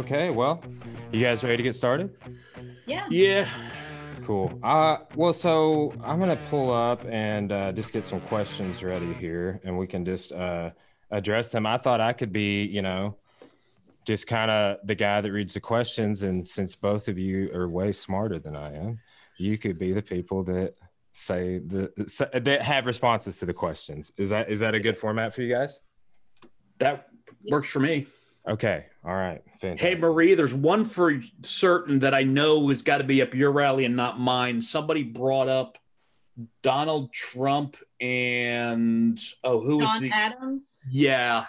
Okay, well, you guys ready to get started? Yeah. Yeah. Cool. Uh, well, so I'm gonna pull up and uh, just get some questions ready here, and we can just uh, address them. I thought I could be, you know, just kind of the guy that reads the questions, and since both of you are way smarter than I am, you could be the people that say the that have responses to the questions. Is that is that a good format for you guys? That works for me. Okay. All right. Hey, Marie, there's one for certain that I know has got to be up your alley and not mine. Somebody brought up Donald Trump and oh, who was John the? Adams. Yeah,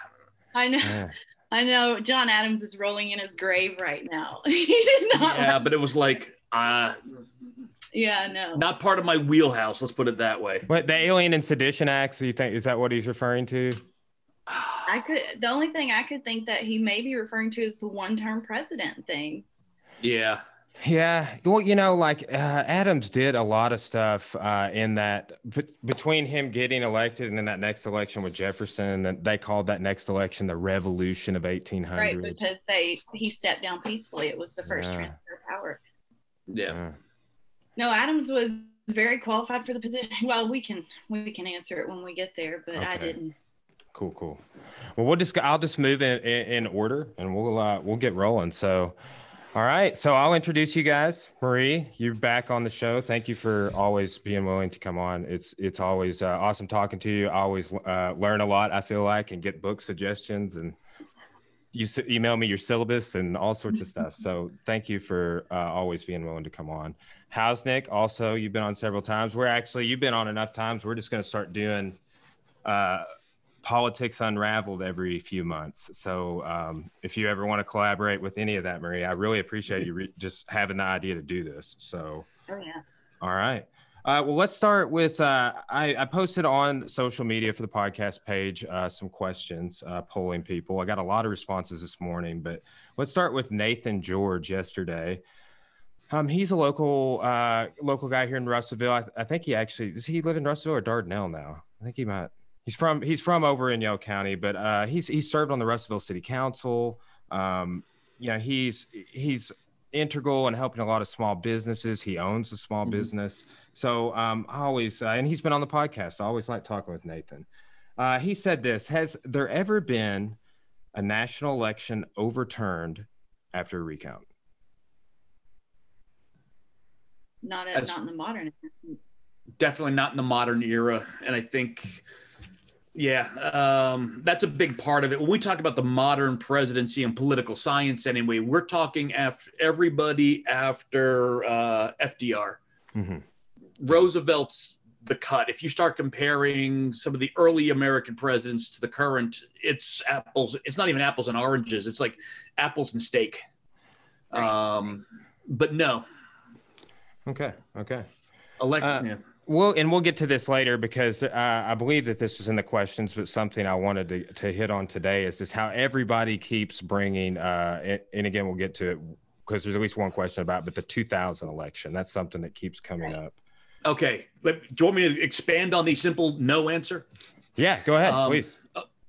I know. Yeah. I know. John Adams is rolling in his grave right now. he did not. yeah, but it was like uh, Yeah. No. not part of my wheelhouse. Let's put it that way. What the Alien and Sedition Acts? You think is that what he's referring to? I could. The only thing I could think that he may be referring to is the one-term president thing. Yeah, Yeah, well, you know, like uh, Adams did a lot of stuff uh, in that b- between him getting elected and then that next election with Jefferson, that they called that next election the Revolution of 1800. Right, because they he stepped down peacefully. It was the first Yeah. transfer of power. yeah. Yeah. No, Adams was very qualified for the position. Well, we can we can answer it when we get there, but I didn't. Cool, cool. Well, we'll just I'll just move in in, in order and we'll uh, we'll get rolling. So, all right. So I'll introduce you guys. Marie, you're back on the show. Thank you for always being willing to come on. It's it's always uh, awesome talking to you. I always uh, learn a lot. I feel like and get book suggestions and you s- email me your syllabus and all sorts of stuff. So thank you for uh, always being willing to come on. How's Nick? Also, you've been on several times. We're actually you've been on enough times. We're just going to start doing. Politics unraveled every few months. So um, if you ever want to collaborate with any of that, Marie, I really appreciate you re- just having the idea to do this. So, Oh yeah. all right. Uh, well, let's start with uh, I, I posted on social media for the podcast page uh, some questions, uh, polling people. I got a lot of responses this morning, but let's start with Nathan George yesterday. Um, he's a local uh, local guy here in Russellville. I, I think he actually does he live in Russellville or Dardanelle now? I think he might. He's from he's from over in Yell County, but uh, he's he's served on the Russellville City Council. Um, you know, he's he's integral in helping a lot of small businesses. He owns a small Mhm. business, so um, I always uh, and he's been on the podcast. I always like talking with Nathan. Uh, he said this: Has there ever been a national election overturned after a recount? Not at, That's- not in the modern. definitely not in the modern era and i think yeah um, that's a big part of it when we talk about the modern presidency and political science anyway we're talking after everybody after uh, fdr Mm-hmm. roosevelt's the cut if you start comparing some of the early american presidents to the current it's apples it's not even apples and oranges it's like apples and steak um, but no Okay. Okay. elect Uh, yeah. Well, and we'll get to this later because uh, I believe that this was in the questions, but something I wanted to, to hit on today is this how everybody keeps bringing, uh, and, and again, we'll get to it because there's at least one question about, but the 2000 election, that's something that keeps coming up. Okay. Let, do you want me to expand on the simple no answer? Yeah, go ahead, Um, please.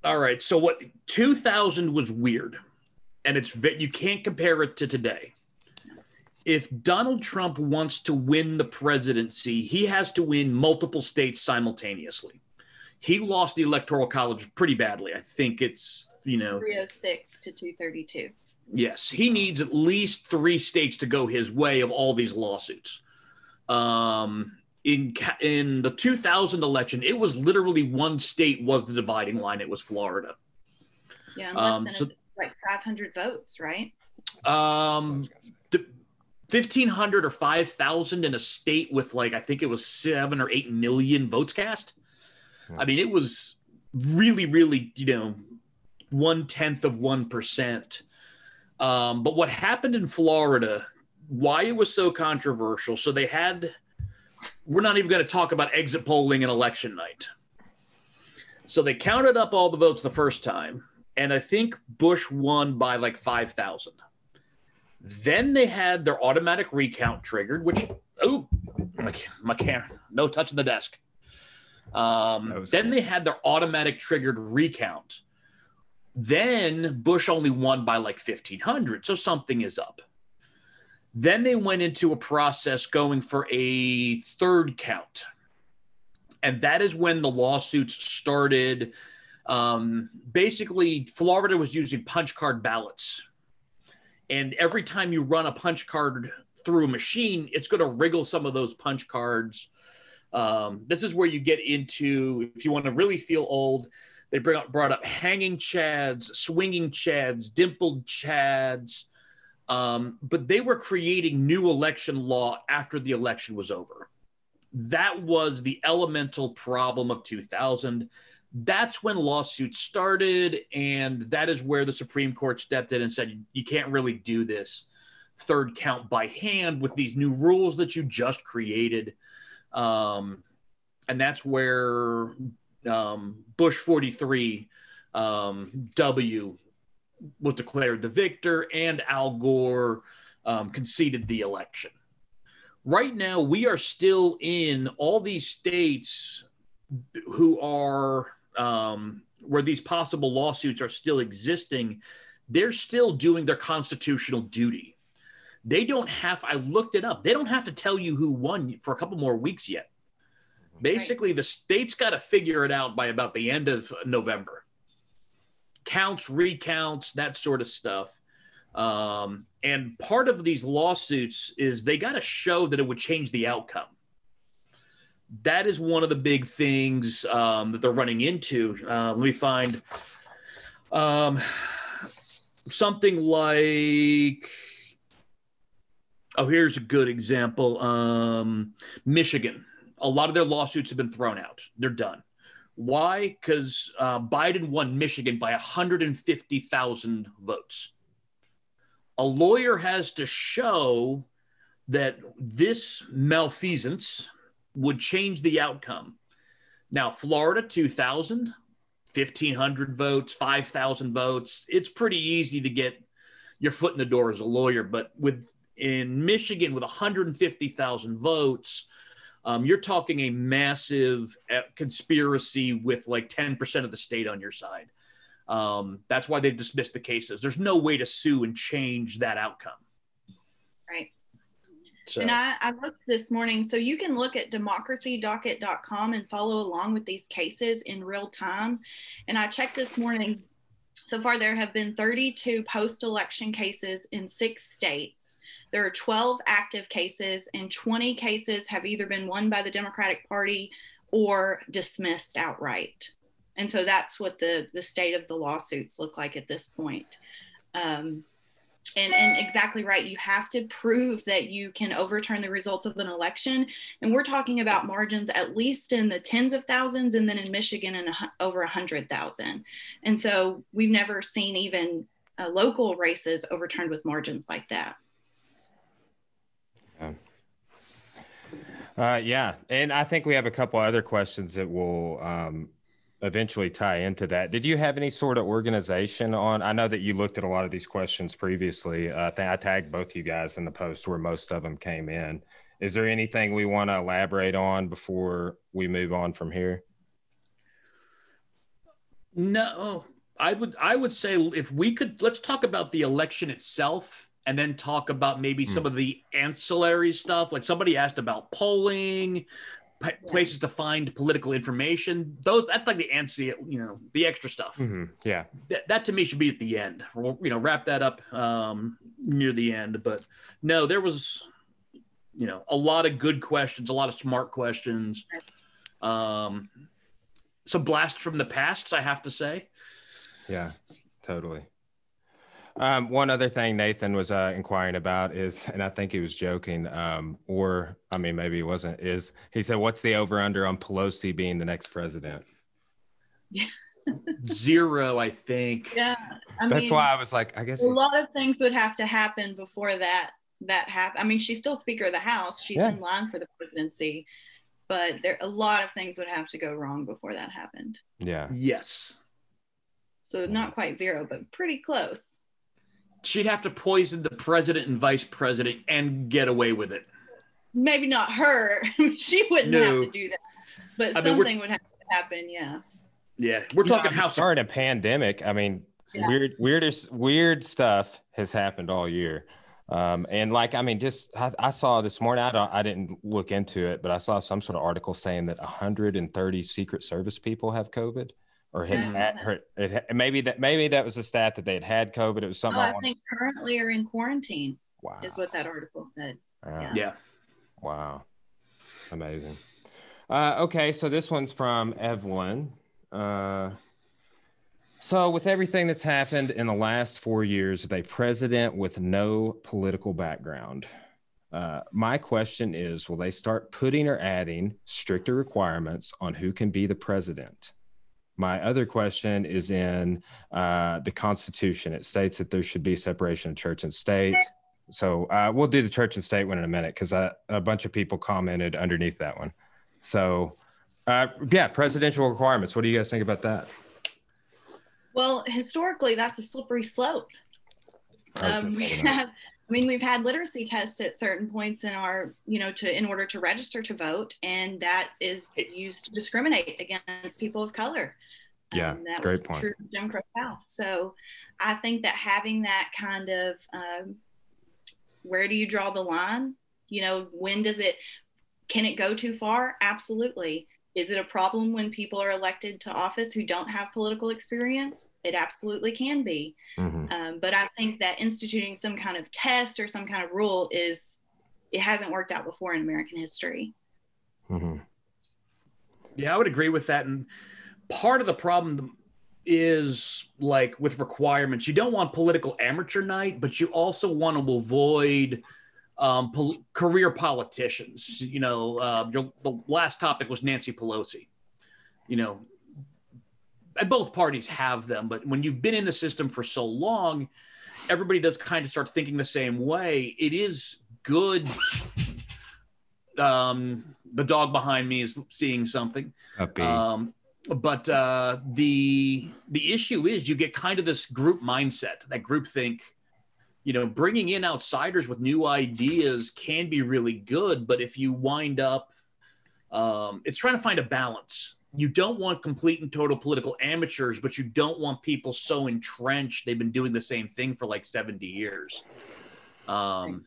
All right. So what 2000 was weird, and it's you can't compare it to today. If Donald Trump wants to win the presidency, he has to win multiple states simultaneously. He lost the electoral college pretty badly. I think it's you know 306 to 232. Yes, he needs at least three states to go his way of all these lawsuits. Um, in ca- in the 2000 election, it was literally one state was the dividing line. It was Florida. Yeah, less Um, than so- like 500 votes, right? Um, 1500 or 5000 in a state with like I think it was seven or eight million votes cast. I mean, it was really, really, you know, one tenth of one percent. Um, but what happened in Florida, why it was so controversial? So they had. We're not even going to talk about exit polling and election night. So they counted up all the votes the first time, and I think Bush won by like five thousand. Then they had their automatic recount triggered, which oh my, my camera, no touching the desk. Um, then cool. they had their automatic triggered recount. Then Bush only won by like 1500, so something is up. Then they went into a process going for a third count. And that is when the lawsuits started. Um, basically, Florida was using punch card ballots. And every time you run a punch card through a machine, it's going to wriggle some of those punch cards. Um, this is where you get into, if you want to really feel old, they bring up, brought up hanging chads, swinging chads, dimpled chads. Um, but they were creating new election law after the election was over. That was the elemental problem of 2000. That's when lawsuits started. And that is where the Supreme Court stepped in and said, you can't really do this third count by hand with these new rules that you just created. Um, and that's where um, Bush 43 um, W was declared the victor, and Al Gore um, conceded the election. Right now, we are still in all these states who are um, where these possible lawsuits are still existing. They're still doing their constitutional duty. They don't have, I looked it up, they don't have to tell you who won for a couple more weeks yet. Basically, right. the state's got to figure it out by about the end of November. Counts, recounts, that sort of stuff. Um, and part of these lawsuits is they got to show that it would change the outcome. That is one of the big things um, that they're running into. Uh, let me find um, something like Oh, here's a good example. Um, Michigan. A lot of their lawsuits have been thrown out. They're done. Why? Because uh, Biden won Michigan by 150,000 votes. A lawyer has to show that this malfeasance would change the outcome. Now, Florida, 2,000, 1,500 votes, 5,000 votes. It's pretty easy to get your foot in the door as a lawyer. But with in Michigan with 150,000 votes, um, you're talking a massive uh, conspiracy with like 10% of the state on your side. Um, that's why they've dismissed the cases. There's no way to sue and change that outcome. Right. So. And I, I looked this morning, so you can look at democracydocket.com and follow along with these cases in real time. And I checked this morning. So far, there have been 32 post election cases in six states. There are 12 active cases, and 20 cases have either been won by the Democratic Party or dismissed outright. And so that's what the, the state of the lawsuits look like at this point. Um, and, and exactly right. You have to prove that you can overturn the results of an election. And we're talking about margins at least in the tens of thousands, and then in Michigan, in a, over a hundred thousand. And so we've never seen even uh, local races overturned with margins like that. Uh, yeah, and I think we have a couple other questions that will um, eventually tie into that. Did you have any sort of organization on? I know that you looked at a lot of these questions previously. Uh, I tagged both you guys in the post where most of them came in. Is there anything we want to elaborate on before we move on from here? No, I would I would say if we could let's talk about the election itself and then talk about maybe some hmm. of the ancillary stuff. Like somebody asked about polling, p- places to find political information. Those that's like the ancillary, you know, the extra stuff. Mm-hmm. Yeah, Th- that to me should be at the end. We'll, you know, wrap that up um, near the end. But no, there was, you know, a lot of good questions, a lot of smart questions. Um, some blast from the past, I have to say. Yeah, totally. Um, one other thing Nathan was uh, inquiring about is, and I think he was joking, um, or I mean, maybe he wasn't, is he said, What's the over under on Pelosi being the next president? Yeah. Zero, I think. Yeah. I That's mean, why I was like, I guess a lot of things would have to happen before that that happen. I mean, she's still Speaker of the House. She's yeah. in line for the presidency, but there a lot of things would have to go wrong before that happened. Yeah. Yes. So not quite zero, but pretty close. She'd have to poison the president and vice president and get away with it. Maybe not her. she wouldn't no. have to do that, but I something mean, would have to happen. Yeah. Yeah, we're talking know, house. During a pandemic, I mean, yeah. weird, weirdest, weird stuff has happened all year. Um, and like, I mean, just I, I, saw this morning. I don't, I didn't look into it, but I saw some sort of article saying that 130 Secret Service people have COVID, or had, had her, it, maybe that maybe that was a stat that they had had COVID. It was something. Oh, I, I think currently are in quarantine. Wow, is what that article said. yeah. yeah. Wow, amazing. Uh, okay, so this one's from Evelyn. Uh, so, with everything that's happened in the last four years, with a president with no political background. Uh, my question is Will they start putting or adding stricter requirements on who can be the president? My other question is in uh, the Constitution. It states that there should be separation of church and state. So uh, we'll do the church and state one in a minute because a bunch of people commented underneath that one. So, uh, yeah, presidential requirements. What do you guys think about that? Well, historically, that's a slippery slope. Um, we have, I mean, we've had literacy tests at certain points in our, you know, to in order to register to vote, and that is used to discriminate against people of color. Yeah, um, that great was point. True Jim Crow South. So, I think that having that kind of, um, where do you draw the line? You know, when does it? Can it go too far? Absolutely. Is it a problem when people are elected to office who don't have political experience? It absolutely can be. Mm-hmm. Um, but I think that instituting some kind of test or some kind of rule is, it hasn't worked out before in American history. Mm-hmm. Yeah, I would agree with that. And part of the problem is like with requirements, you don't want political amateur night, but you also want to avoid um, pol- career politicians. You know, uh, your, the last topic was Nancy Pelosi. You know, both parties have them, but when you've been in the system for so long, everybody does kind of start thinking the same way. It is good. Um, the dog behind me is seeing something. Um, but uh, the the issue is you get kind of this group mindset, that group think you know, bringing in outsiders with new ideas can be really good, but if you wind up, um, it's trying to find a balance. You don't want complete and total political amateurs, but you don't want people so entrenched they've been doing the same thing for like 70 years. Um,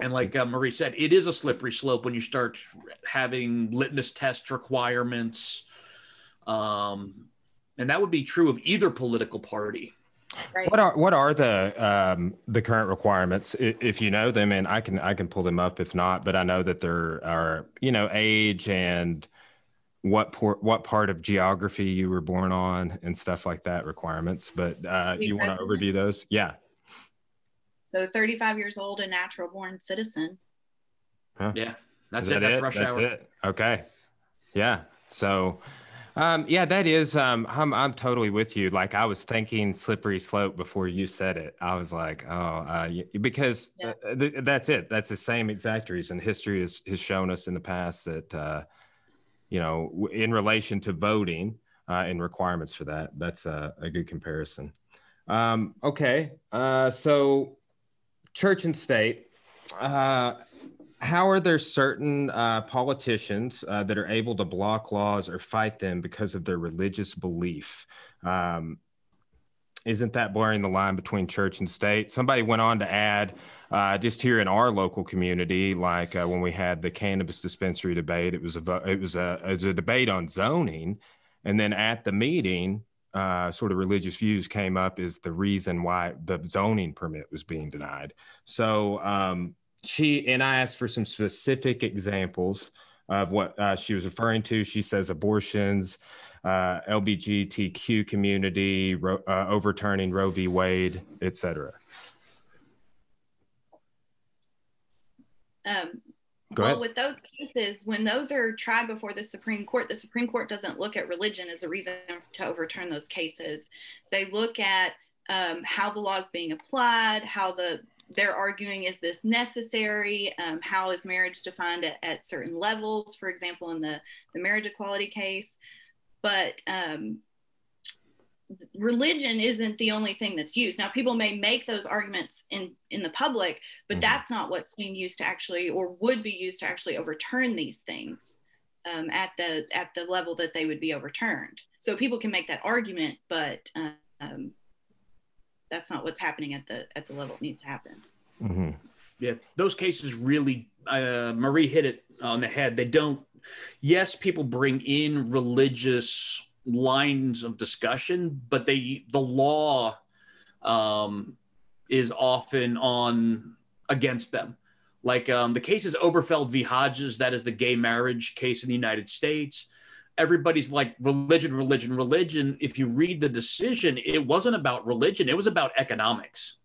and like uh, Marie said, it is a slippery slope when you start having litmus test requirements. Um, and that would be true of either political party. Right. What are what are the um, the current requirements? If you know them, and I can I can pull them up if not, but I know that there are you know age and what por- what part of geography you were born on and stuff like that requirements. But uh, you want to overview those? Yeah. So 35 years old, a natural born citizen. Huh. Yeah, that's Is it. That that's it? rush that's hour. It. Okay. Yeah. So um, yeah, that is. Um, I'm I'm totally with you. Like I was thinking slippery slope before you said it. I was like, oh, uh, because yeah. uh, th- that's it. That's the same exact reason. History has has shown us in the past that, uh, you know, in relation to voting uh, and requirements for that, that's a, a good comparison. Um, okay, uh, so church and state. How are there certain uh, politicians uh, that are able to block laws or fight them because of their religious belief? Um, isn't that blurring the line between church and state? Somebody went on to add, uh, just here in our local community, like uh, when we had the cannabis dispensary debate, it was a it was a it was a debate on zoning, and then at the meeting, uh, sort of religious views came up as the reason why the zoning permit was being denied. So um, she and I asked for some specific examples of what uh, she was referring to. She says abortions, uh, LBGTQ community, ro- uh, overturning Roe v. Wade, etc. Um, well, with those cases, when those are tried before the Supreme Court, the Supreme Court doesn't look at religion as a reason to overturn those cases. They look at um, how the law is being applied, how the they're arguing is this necessary? Um, how is marriage defined at, at, certain levels? For example, in the, the marriage equality case. But um, religion isn't the only thing that's used now people may make those arguments in in the public but mm-hmm. that's not what's being used to actually or would be used to actually overturn these things um, at the at the level that they would be overturned so people can make that argument but um, that's not what's happening at the at the level it needs to happen mm-hmm. yeah those cases really uh, marie hit it on the head they don't yes people bring in religious lines of discussion, but they the law um, is often on against them. Like um, the case is Obergefell v. Hodges, that is the gay marriage case in the United States. Everybody's like religion, religion, religion. If you read the decision, it wasn't about religion; it was about economics.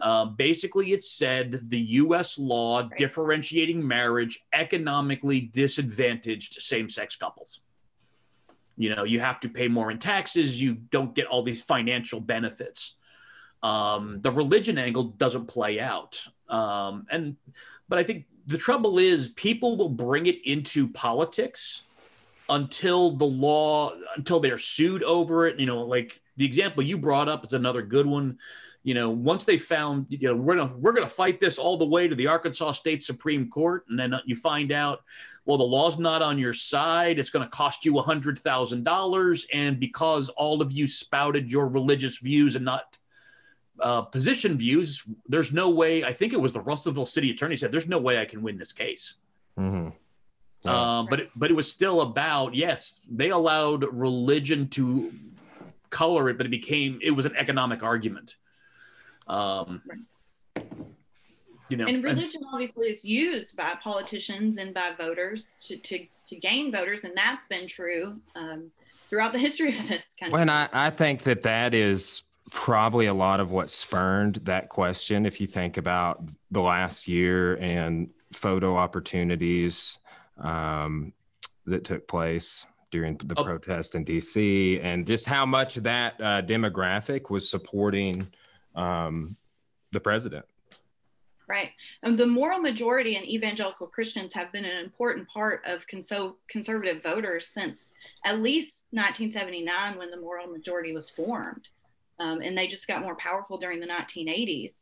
Uh, basically, it said the U.S. law differentiating marriage economically disadvantaged same-sex couples you know you have to pay more in taxes you don't get all these financial benefits um, the religion angle doesn't play out um, and but i think the trouble is people will bring it into politics until the law until they're sued over it you know like the example you brought up is another good one you know once they found you know we're gonna we're gonna fight this all the way to the arkansas state supreme court and then you find out well, the law's not on your side. It's to cost you a $100,000. And because all of you spouted your religious views and not uh, position views, there's no way. I think it was the Russellville city attorney said, there's no way I can win this case. Mm-hmm. Yeah. Um, but it, but it was still about yes, they allowed religion to color it, but it became it was an economic argument. Um, you know, and religion and, obviously is used by politicians and by voters to, to, to gain voters. And that's been true um, throughout the history of this country. And I, I think that that is probably a lot of what spurned that question. If you think about the last year and photo opportunities um, that took place during the oh. protest in DC and just how much that uh, demographic was supporting um, the president. Right. And the moral majority and evangelical Christians have been an important part of conso- conservative voters since at least 1979 when the moral majority was formed. Um, and they just got more powerful during the 1980s.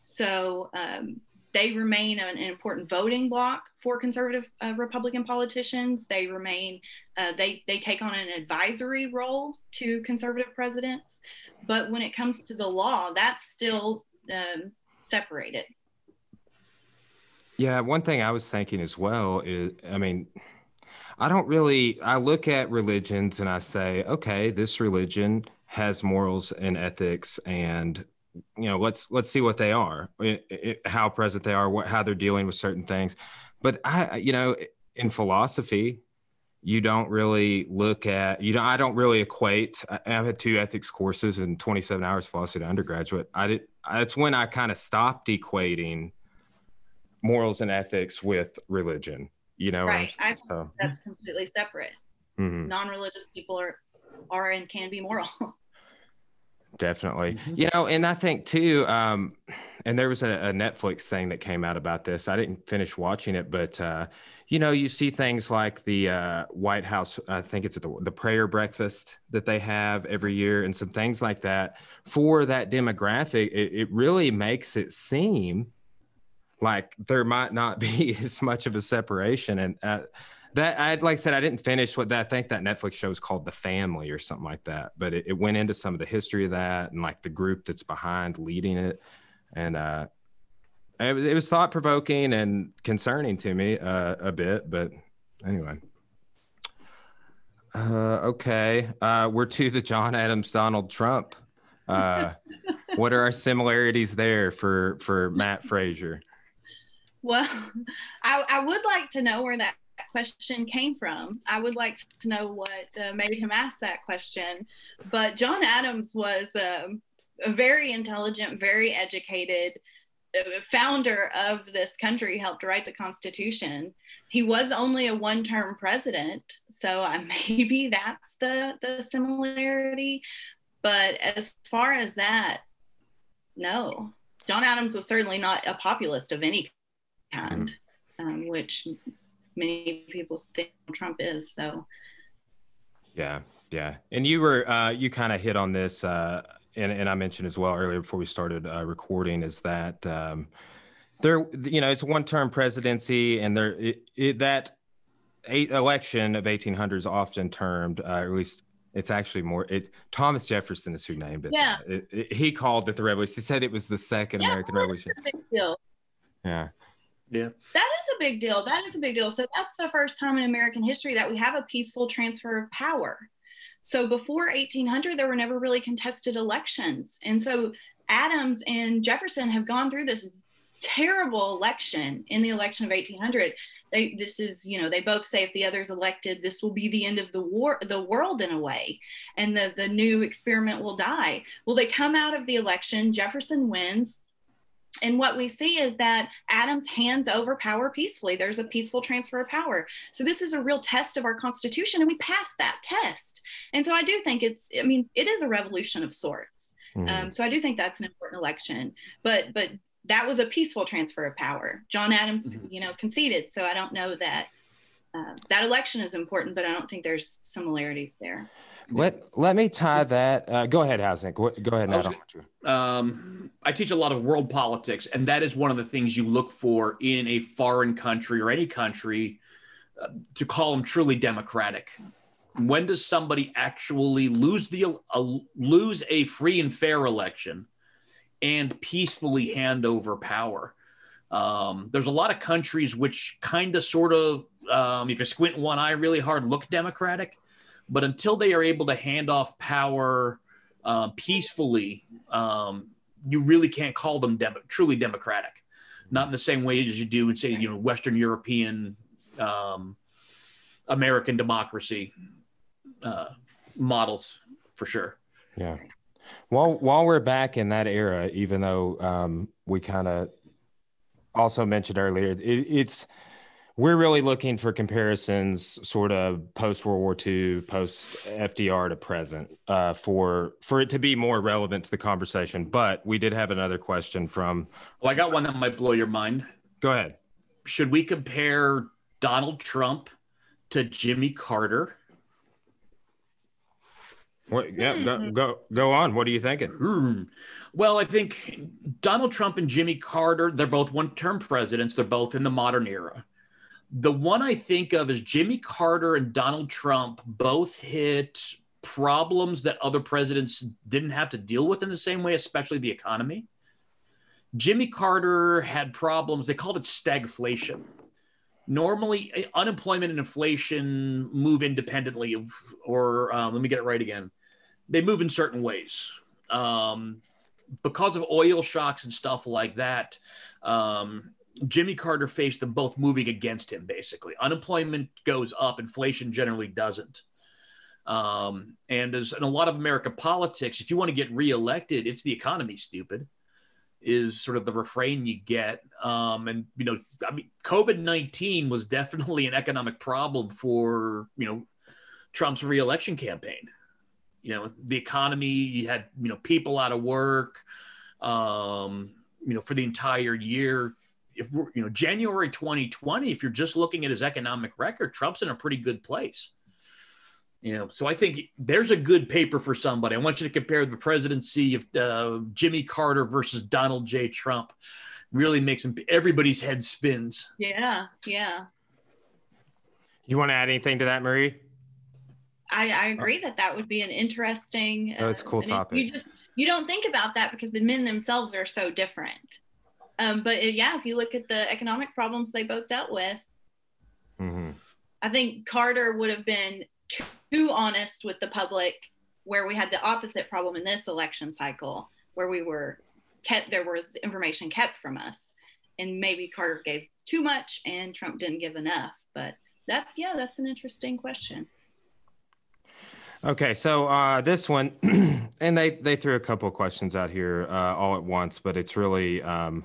So um, they remain an, an, important voting bloc for conservative uh, Republican politicians. They remain, uh, they, they take on an advisory role to conservative presidents. But when it comes to the law, that's still um, separated. Yeah, one thing I was thinking as well is, I mean, I don't really. I look at religions and I say, okay, this religion has morals and ethics, and you know, let's let's see what they are, it, it, how present they are, what how they're dealing with certain things. But I, you know, in philosophy, you don't really look at you know i don't really equate i've had two ethics courses and 27 hours philosophy to undergraduate i did that's when i kind of stopped equating morals and ethics with religion. You know, right? I, so that's completely separate. Mm-hmm. Non-religious people are are and can be moral. Definitely, mm-hmm. you know, and I think too. Um, and there was a, a, Netflix thing that came out about this. I didn't finish watching it, but uh, you know, you see things like the uh, White House. I think it's the, the prayer breakfast that they have every year, and some things like that for that demographic. It, it really makes it seem like there might not be as much of a separation and uh, that I like I said I didn't finish what that I think that Netflix show is called The Family or something like that but it, it, went into some of the history of that and like the group that's behind leading it. And uh it, it was thought provoking and concerning to me uh, a bit but anyway. Uh, okay. Uh, we're to the John Adams Donald Trump. Uh, what are our similarities there for for Matt Frazier? Well, I, I would like to know where that question came from. I would like to know what uh, made him ask that question. But John Adams was um, a very intelligent, very educated uh, founder of this country, helped write the Constitution. He was only a one term president. So uh, maybe that's the, the similarity. But as far as that, no. John Adams was certainly not a populist of any kind. mm-hmm. um, which many people think Trump is. So, yeah, Yeah, and you were uh, you kind of hit on this, uh, and and I mentioned as well earlier before we started uh, recording is that um, there, you know, it's one term presidency, and there it, it, that eight election of 1800 is often termed, uh, at least it's actually more. It Thomas Jefferson is who named it. Yeah, it, it, he called it the revolution. He said it was the second yeah, American Revolution. Yeah. Yeah. That is a big deal. That is a big deal. So that's the first time in American history that we have a peaceful transfer of power. So before 1800, there were never really contested elections. And so Adams and Jefferson have gone through this terrible election in the election of 1800 they this is you know they both say if the other's elected this will be the end of the war the world in a way and the the new experiment will die well they come out of the election jefferson wins and what we see is that Adams hands over power peacefully. There's a peaceful transfer of power. So this is a real test of our Constitution, and we passed that test. And so I do think it's, I mean, it is a revolution of sorts. Mm-hmm. Um, so I do think that's an important election. But but that was a peaceful transfer of power. John Adams, mm-hmm. you know, conceded. So I don't know that uh, that election is important, but I don't think there's similarities there. Let let me tie that. Uh, go ahead, Housing. Go, ahead. I, um, I teach a lot of world politics, and that is one of the things you look for in a foreign country or any country uh, to call them truly democratic. When does somebody actually lose the uh, lose a free and fair election and peacefully hand over power? Um, there's a lot of countries which kind of sort of, um, if you squint one eye really hard, look democratic but until they are able to hand off power uh, peacefully, um, you really can't call them truly democratic. Not in the same way as you do in, say, you know, Western European, um, American democracy uh, models, for sure. Yeah. While while we're back in that era, even though um, we kind of also mentioned earlier, it, it's we're really looking for comparisons sort of post World War II, post FDR to present uh, for for it to be more relevant to the conversation. But we did have another question from. Well, I got one that might blow your mind. Go ahead. Should we compare Donald Trump to Jimmy Carter? What, yeah, go, hmm. go go on. What are you thinking? Hmm. Well, I think Donald Trump and Jimmy Carter, they're both one-term presidents. They're both in the modern era the one I think of is Jimmy Carter and Donald Trump both hit problems that other presidents didn't have to deal with in the same way, especially the economy. Jimmy Carter had problems, they called it stagflation. Normally, eh, unemployment and inflation move independently, of, or um, let me get it right again. They move in certain ways. Um, because of oil shocks and stuff like that, um, Jimmy Carter faced them both moving against him, basically. Unemployment goes up, inflation generally doesn't. Um, and as in a lot of American politics, if you want to get reelected, it's the economy, stupid, is sort of the refrain you get. Um, and, you know, I mean, COVID 19 was definitely an economic problem for, you know, Trump's reelection campaign. You know, the economy, you had, you know, people out of work, um, you know, for the entire year if we're, you know, January 2020, if you're just looking at his economic record, Trump's in a pretty good place. You know, so I think there's a good paper for somebody. I want you to compare the presidency of uh, Jimmy Carter versus Donald J. Trump. Really makes them, everybody's head spins. Yeah, yeah. You want to add anything to that, Marie? I, I agree that that would be an interesting. Uh, That's a cool topic. You just you don't think about that because the men themselves are so different. Um, but uh, yeah, if you look at the economic problems they both dealt with, mm-hmm. I think Carter would have been too, too honest with the public, where we had the opposite problem in this election cycle, where we were kept there was information kept from us, and maybe Carter gave too much and Trump didn't give enough. But that's yeah, that's an interesting question. Okay, so uh, this one, and they they threw a couple of questions out here uh, all at once, but it's really um,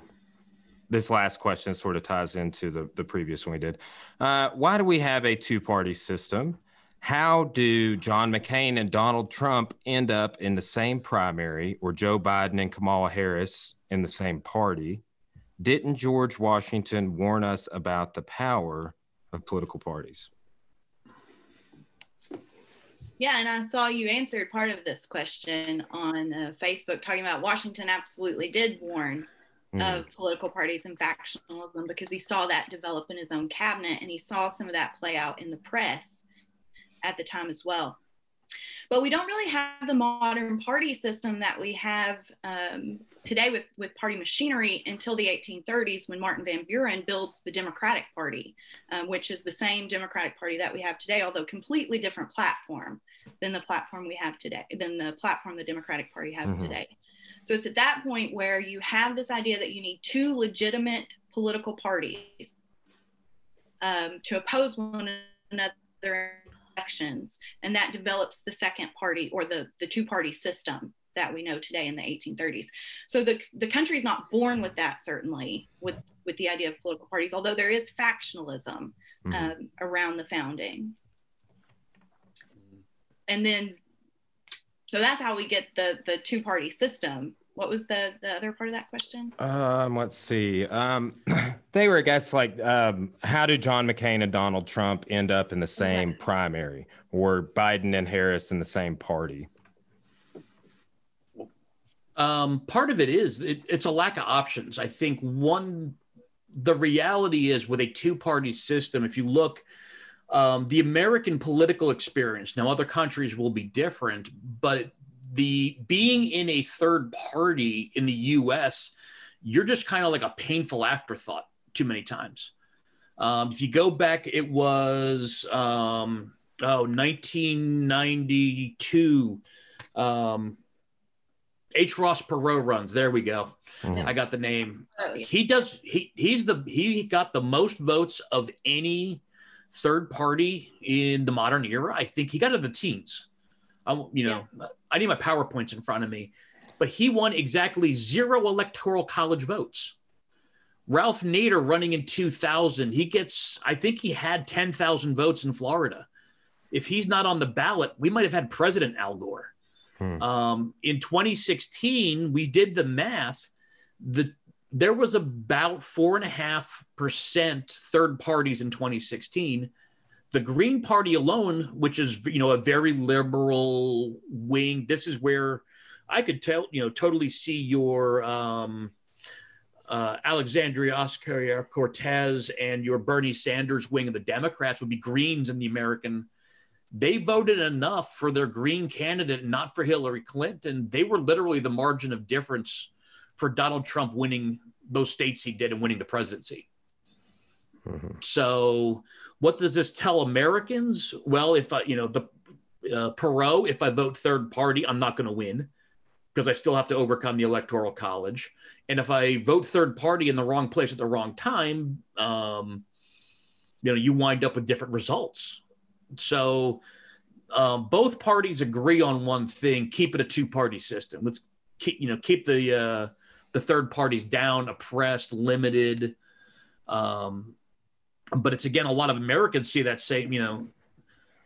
this last question sort of ties into the, the previous one we did. Uh, why do we have a two party system? How do John McCain and Donald Trump end up in the same primary or Joe Biden and Kamala Harris in the same party? Didn't George Washington warn us about the power of political parties? Yeah, and I saw you answered part of this question on uh, Facebook talking about Washington absolutely did warn mm. of political parties and factionalism because he saw that develop in his own cabinet and he saw some of that play out in the press at the time as well. But we don't really have the modern party system that we have um, today with, with party machinery until the 1830s when Martin Van Buren builds the Democratic Party, um, which is the same Democratic Party that we have today, although completely different platform than the platform we have today, than the platform the Democratic Party has mm-hmm. today. So it's at that point where you have this idea that you need two legitimate political parties um, to oppose one another in elections, and that develops the second party or the, the two party system that we know today in the 1830s. So the, the country is not born with that, certainly, with, with the idea of political parties, although there is factionalism mm-hmm. um, around the founding. And then, so that's how we get the, the two party system what was the the other part of that question? Um, let's see. Um, they were, I guess, like, um, how do John McCain and Donald Trump end up in the same okay. primary, or Biden and Harris in the same party? Um, part of it is it, it's a lack of options. I think one, the reality is with a two-party system, if you look. Um, the American political experience. Now, other countries will be different, but the being in a third party in the US, you're just kind of like a painful afterthought too many times. Um, if you go back, it was um, oh 1992. Um, H. Ross Perot runs. There we go. Mm-hmm. I got the name. Oh, he does. He he's the he got the most votes of any third party in the modern era. I think he got in the teens. I, you know, yeah. I need my PowerPoints in front of me, but he won exactly zero electoral college votes. Ralph Nader running in 2000, he gets, I think he had 10,000 votes in Florida. If he's not on the ballot, we might have had President Al Gore. Hmm. Um, in 2016, we did the math. The there was about four and a half percent third parties in 2016 the Green Party alone, which is you know a very liberal wing, this is where I could tell you know totally see your um, uh, Alexandria Ocasio Cortez and your Bernie Sanders wing of the Democrats would be Greens in the American. They voted enough for their Green candidate, not for Hillary Clinton. They were literally the margin of difference for Donald Trump winning those states he did and winning the presidency. Mm-hmm. So what does this tell Americans? Well, if I, you know, the uh, Perot, if I vote third party, I'm not going to win because I still have to overcome the electoral college. And if I vote third party in the wrong place at the wrong time, um, you know, you wind up with different results. So um, both parties agree on one thing: keep it a two-party system. Let's keep, you know, keep the uh, the third parties down, oppressed, limited. Um, but it's again a lot of Americans see that same you know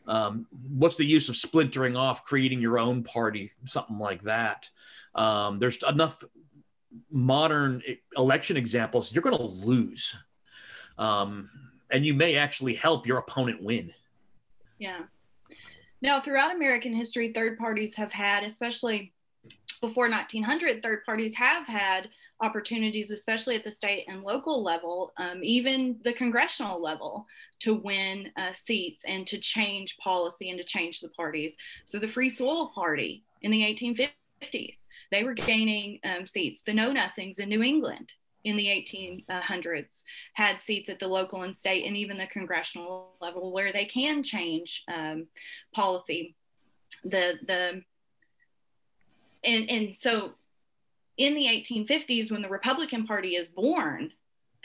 um, what's the use of splintering off, creating your own party, something like that. Um, there's enough modern election examples. You're going to lose, um, and you may actually help your opponent win. Yeah. Now, throughout American history, third parties have had, especially before 1900, third parties have had opportunities, especially at the state and local level, um, even the congressional level, to win uh, seats and to change policy and to change the parties. So the Free Soil Party in the 1850s, they were gaining um, seats. The Know Nothings in New England in the 1800s had seats at the local and state and even the congressional level where they can change um, policy. The the and and so in the 1850s, when the Republican Party is born,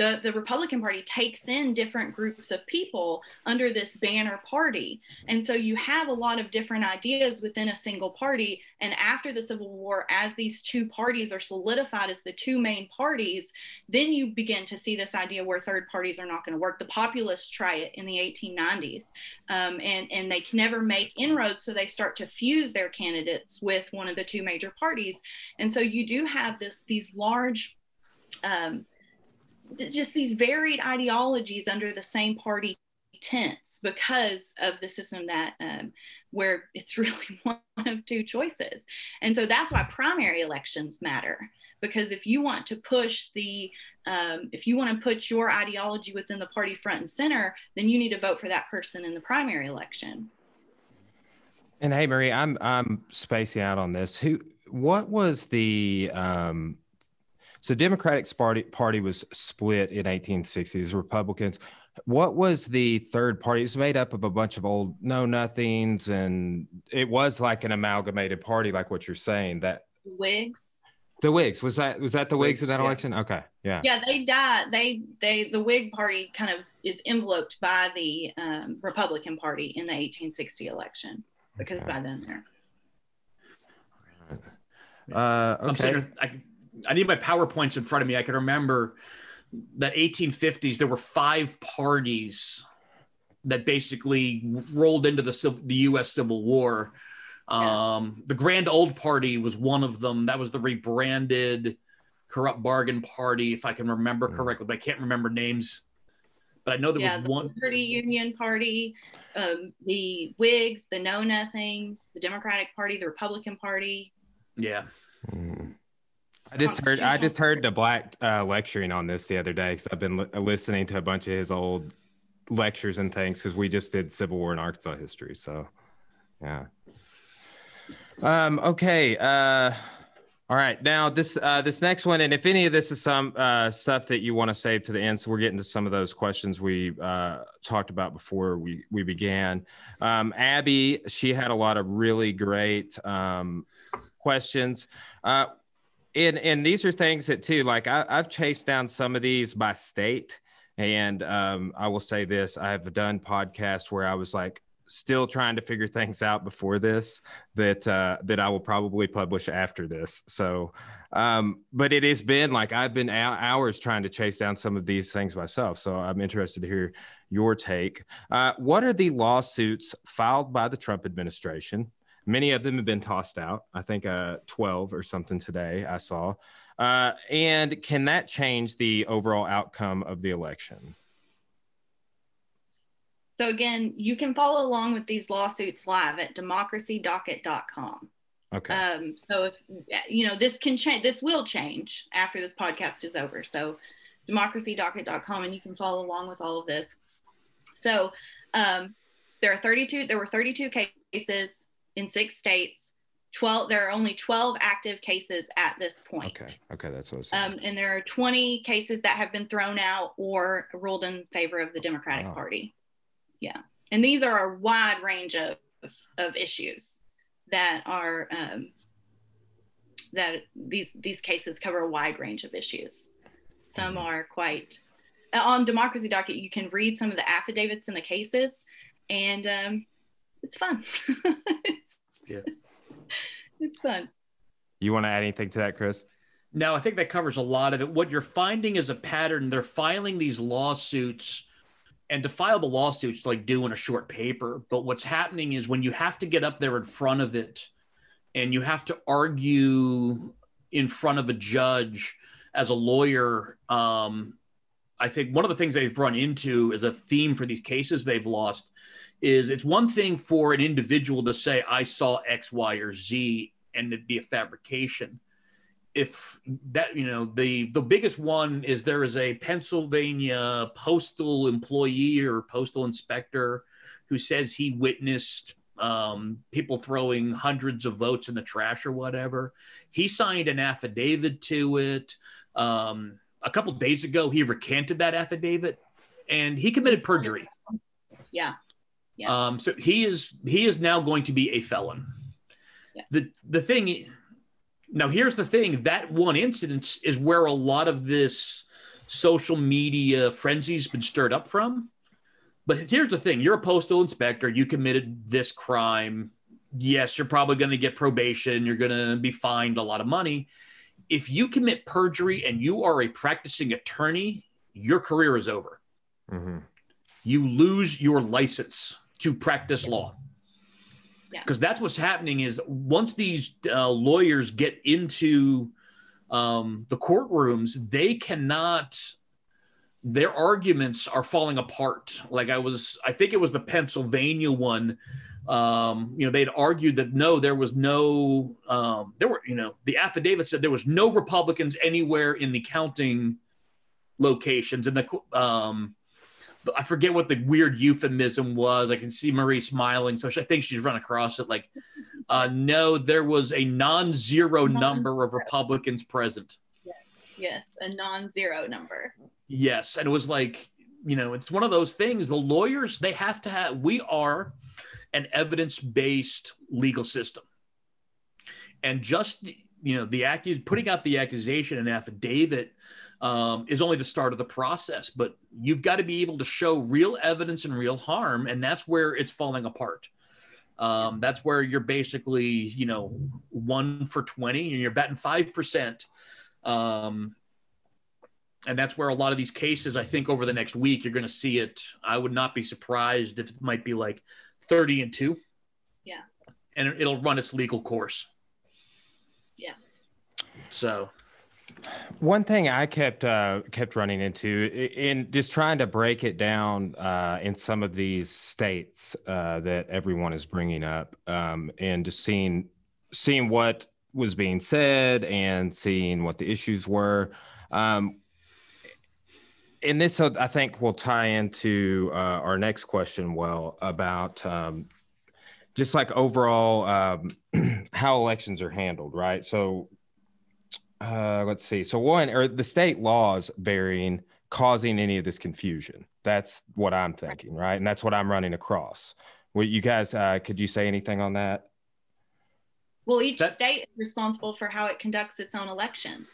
the, the Republican Party takes in different groups of people under this banner party. And so you have a lot of different ideas within a single party. And after the Civil War, as these two parties are solidified as the two main parties, then you begin to see this idea where third parties are not going to work. The populists try it in the 1890s, um, and, and they can never make inroads. So they start to fuse their candidates with one of the two major parties. And so you do have this these large um, just these varied ideologies under the same party tense because of the system that um, where it's really one of two choices. And so that's why primary elections matter because if you want to push the um, if you want to put your ideology within the party front and center then you need to vote for that person in the primary election. And hey marie i'm i'm spacing out on this. Who what was the um so democratic party party was split in 1860s republicans what was the third party? It was made up of a bunch of old know nothings, and it was like an amalgamated party, like what you're saying. That Whigs. The Whigs was that was that the Whigs, Whigs in that yeah. election? Okay, yeah. Yeah, they died. They they the Whig party kind of is enveloped by the um, Republican Party in the 1860 election because okay. by then they're. Uh, okay. I'm saying I, I need my powerpoints in front of me. I can remember the 1850s, there were five parties that basically rolled into the the U.S. Civil War. Um, The Grand Old Party was one of them. That was the rebranded corrupt bargain party, if I can remember correctly. But I can't remember names. But I know there yeah, was the one Liberty Union Party, um, the Whigs, the Know Nothings, the Democratic Party, the Republican Party. Yeah. Mm. I just heard I just heard the black uh, lecturing on this the other day because I've been li- listening to a bunch of his old lectures and things because we just did Civil War and Arkansas history. So, yeah. Um. Okay. Uh. All right. Now this uh, this next one, and if any of this is some uh, stuff that you want to save to the end, so we're getting to some of those questions we uh, talked about before we we began. Um, Abby, she had a lot of really great um, questions. And and these are things that too like I, have chased down some of these by state. And um, i will say this i've done podcasts where i was like still trying to figure things out before this that uh, that i will probably publish after this. So um, but it has been like i've been hours trying to chase down some of these things myself. So i'm interested to hear your take. Uh, what are the lawsuits filed by the trump administration Many of them have been tossed out. I think uh, 12 or something today I saw. Uh, and can that change the overall outcome of the election? So again, you can follow along with these lawsuits live at democracydocket.com. Okay. Um, so if you know this can change, this will change after this podcast is over. So democracydocket.com, and you can follow along with all of this. So um, there are 32. There were 32 cases in six states. 12 there are only 12 active cases at this point. Okay okay that's what um, and there are 20 cases that have been thrown out or ruled in favor of the democratic oh. party. Yeah and these are a wide range of of issues that are um, that these these cases cover a wide range of issues. Some mm are quite on democracy docket you can read some of the affidavits in the cases and um, it's fun yeah. it's fun. You want to add anything to that, Chris? No, I think that covers a lot of it. What you're finding is a pattern. They're filing these lawsuits, and to file the lawsuits like doing a short paper. But what's happening is when you have to get up there in front of it, and you have to argue in front of a judge as a lawyer. Um, I think one of the things they've run into is a theme for these cases they've lost is it's one thing for an individual to say I saw X, Y, or Z and it'd be a fabrication. If that you know the the biggest one is there is a Pennsylvania postal employee or postal inspector who says he witnessed um, people throwing hundreds of votes in the trash or whatever. He signed an affidavit to it. Um, a couple days ago, he recanted that affidavit and he committed perjury. Yeah. Yeah. Um, so he is he is now going to be a felon. Yeah. The the thing now here's the thing that one incident is where a lot of this social media frenzy's been stirred up from. But here's the thing: you're a postal inspector. You committed this crime. Yes, you're probably going to get probation. You're going to be fined a lot of money. If you commit perjury and you are a practicing attorney, your career is over. Mm-hmm. You lose your license to practice law because yeah. that's what's happening is once these uh, lawyers get into um, the courtrooms they cannot their arguments are falling apart. Like I was, I think it was the Pennsylvania one. Um, you know, they'd argued that no, there was no, um, there were, you know, the affidavit said there was no Republicans anywhere in the counting locations, and the um, I forget what the weird euphemism was. I can see Marie smiling, so I think she's run across it. Like, uh, no, there was a non-zero number of Republicans present. Yes, yes, a non-zero number. Yes, and it was like, you know, it's one of those things. The lawyers they have to have. We are an evidence-based legal system, and just you know the act putting out the accusation and affidavit um, is only the start of the process. But you've got to be able to show real evidence and real harm, and that's where it's falling apart. Um, that's where you're basically, you know, one for 20 and you're betting 5%. Um, and that's where a lot of these cases, I think over the next week, you're going to see it. I would not be surprised if it might be like 30 and two. Yeah. And it'll run its legal course. Yeah. So one thing I kept uh, kept running into in just trying to break it down uh, in some of these states uh, that everyone is bringing up, um, and just seeing seeing what was being said and seeing what the issues were. Um, and this, I think, will tie into uh, our next question. Well, about um, just like overall um, how elections are handled, right? So uh, let's see. So one, or the state laws varying, causing any of this confusion. That's what I'm thinking, right? And that's what I'm running across. Well, you guys, uh, could you say anything on that? Well, each that- state is responsible for how it conducts its own elections.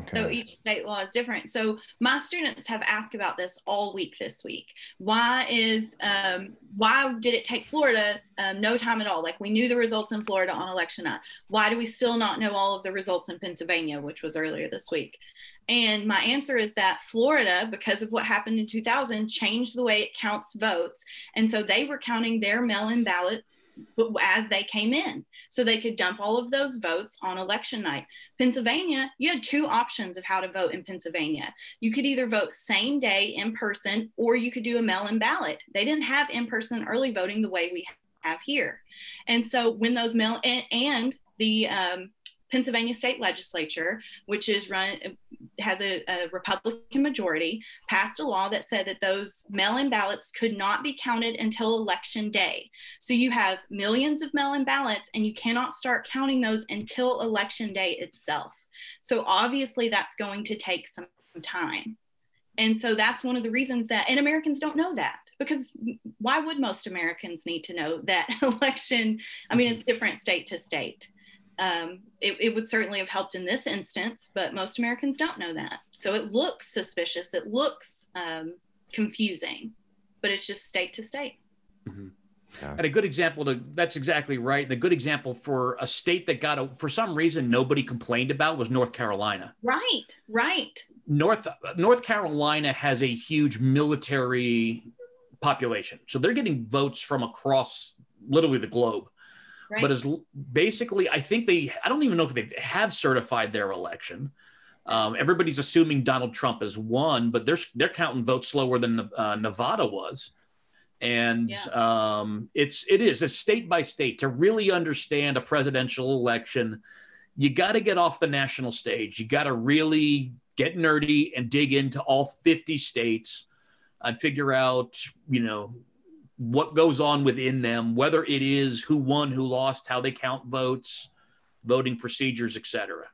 Okay. So each state law is different. So my students have asked about this all week this week. Why is um, why did it take Florida um, no time at all? Like we knew the results in Florida on election night. Why do we still not know all of the results in Pennsylvania, which was earlier this week? And my answer is that Florida, because of what happened in 2000, changed the way it counts votes. And so they were counting their mail in ballots as they came in so they could dump all of those votes on election night. Pennsylvania, you had two options of how to vote in Pennsylvania. You could either vote same day in person or you could do a mail in ballot. They didn't have in person early voting the way we have here. And so when those mail and, and the um, Pennsylvania state legislature, which is run has a, a, Republican majority, passed a law that said that those mail-in ballots could not be counted until election day. So you have millions of mail-in ballots, and you cannot start counting those until election day itself. So obviously, that's going to take some time. And so that's one of the reasons that, and Americans don't know that because why would most Americans need to know that election? I mean, it's different state to state um, it, it, would certainly have helped in this instance, but most Americans don't know that. So it looks suspicious. It looks um, confusing, but it's just state to state. Mm-hmm. Yeah. And a good example to that's exactly right. And a good example for a state that got a, for some reason nobody complained about was North Carolina. Right, right. North North Carolina has a huge military population, so they're getting votes from across literally the globe. Right. But as basically, I think they, I don't even know if they have certified their election. Um, everybody's assuming Donald Trump has won, but they're they're counting votes slower than uh, Nevada was, and yeah. um, it's it is a state by state to really understand a presidential election. You got to get off the national stage. You got to really get nerdy and dig into all 50 states and figure out, you know, what goes on within them, whether it is who won, who lost, how they count votes, voting procedures, etc.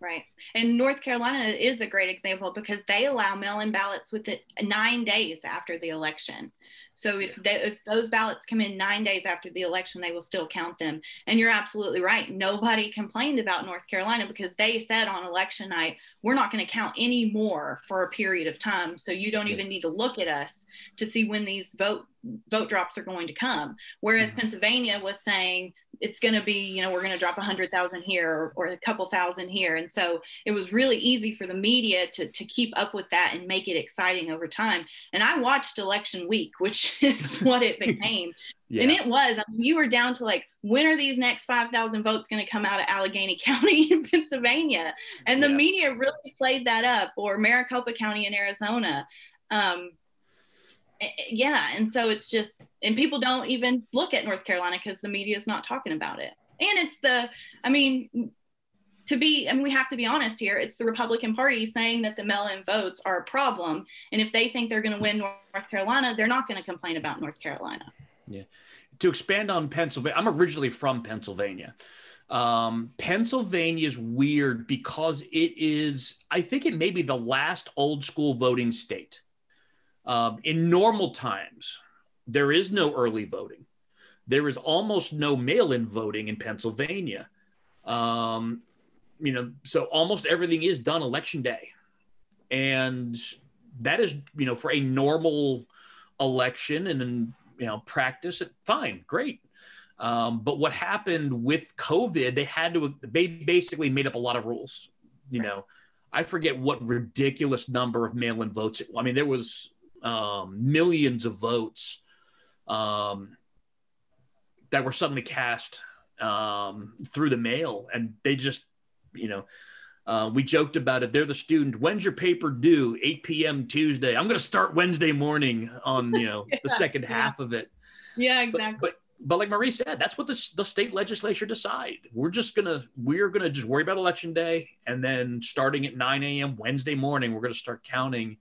Right. And North Carolina is a great example because they allow mail in ballots within nine days after the election. So if, they, if, those ballots come in nine days after the election, they will still count them. And you're absolutely right. Nobody complained about North Carolina because they said on election night, we're not going to count any more for a period of time. So you don't even need to look at us to see when these vote vote drops are going to come. Whereas mm-hmm. Pennsylvania was saying it's going to be, you know, we're going to drop a hundred thousand here or, or, a couple thousand here. And so it was really easy for the media to, to keep up with that and make it exciting over time. And I watched election week, which is what it became. yeah. And it was, I mean, you were down to like, when are these next 5,000 votes going to come out of Allegheny County in Pennsylvania? And the yeah. media really played that up or Maricopa County in Arizona. Um, yeah and so it's just and people don't even look at north carolina because the media is not talking about it. And it's the i mean to be I mean, we have to be honest here it's the republican party saying that the mail-in votes are a problem and if they think they're going to win north carolina they're not going to complain about north carolina. Yeah. To expand on pennsylvania i'm originally from pennsylvania. Um, Pennsylvania is weird because it is, I think it may be the last old school voting state. Um, in normal times, there is no early voting. There is almost no mail-in voting in Pennsylvania. Um, you know, so almost everything is done election day, and that is, you know, for a normal election and then you know practice, fine, great. Um, but what happened with COVID, they had to they basically made up a lot of rules. You know, I forget what ridiculous number of mail-in votes. I mean, there was um, millions of votes um, that were suddenly cast um, through the mail, and they just, you know, uh, we joked about it. They're the student. When's your paper due? 8 p.m. Tuesday. I'm going to start Wednesday morning on you know yeah, the second yeah. half of it. Yeah, exactly. But, but but like Marie said, that's what the, the state legislature decide. We're just gonna we're gonna just worry about election day, and then starting at 9 a.m. Wednesday morning, we're gonna start counting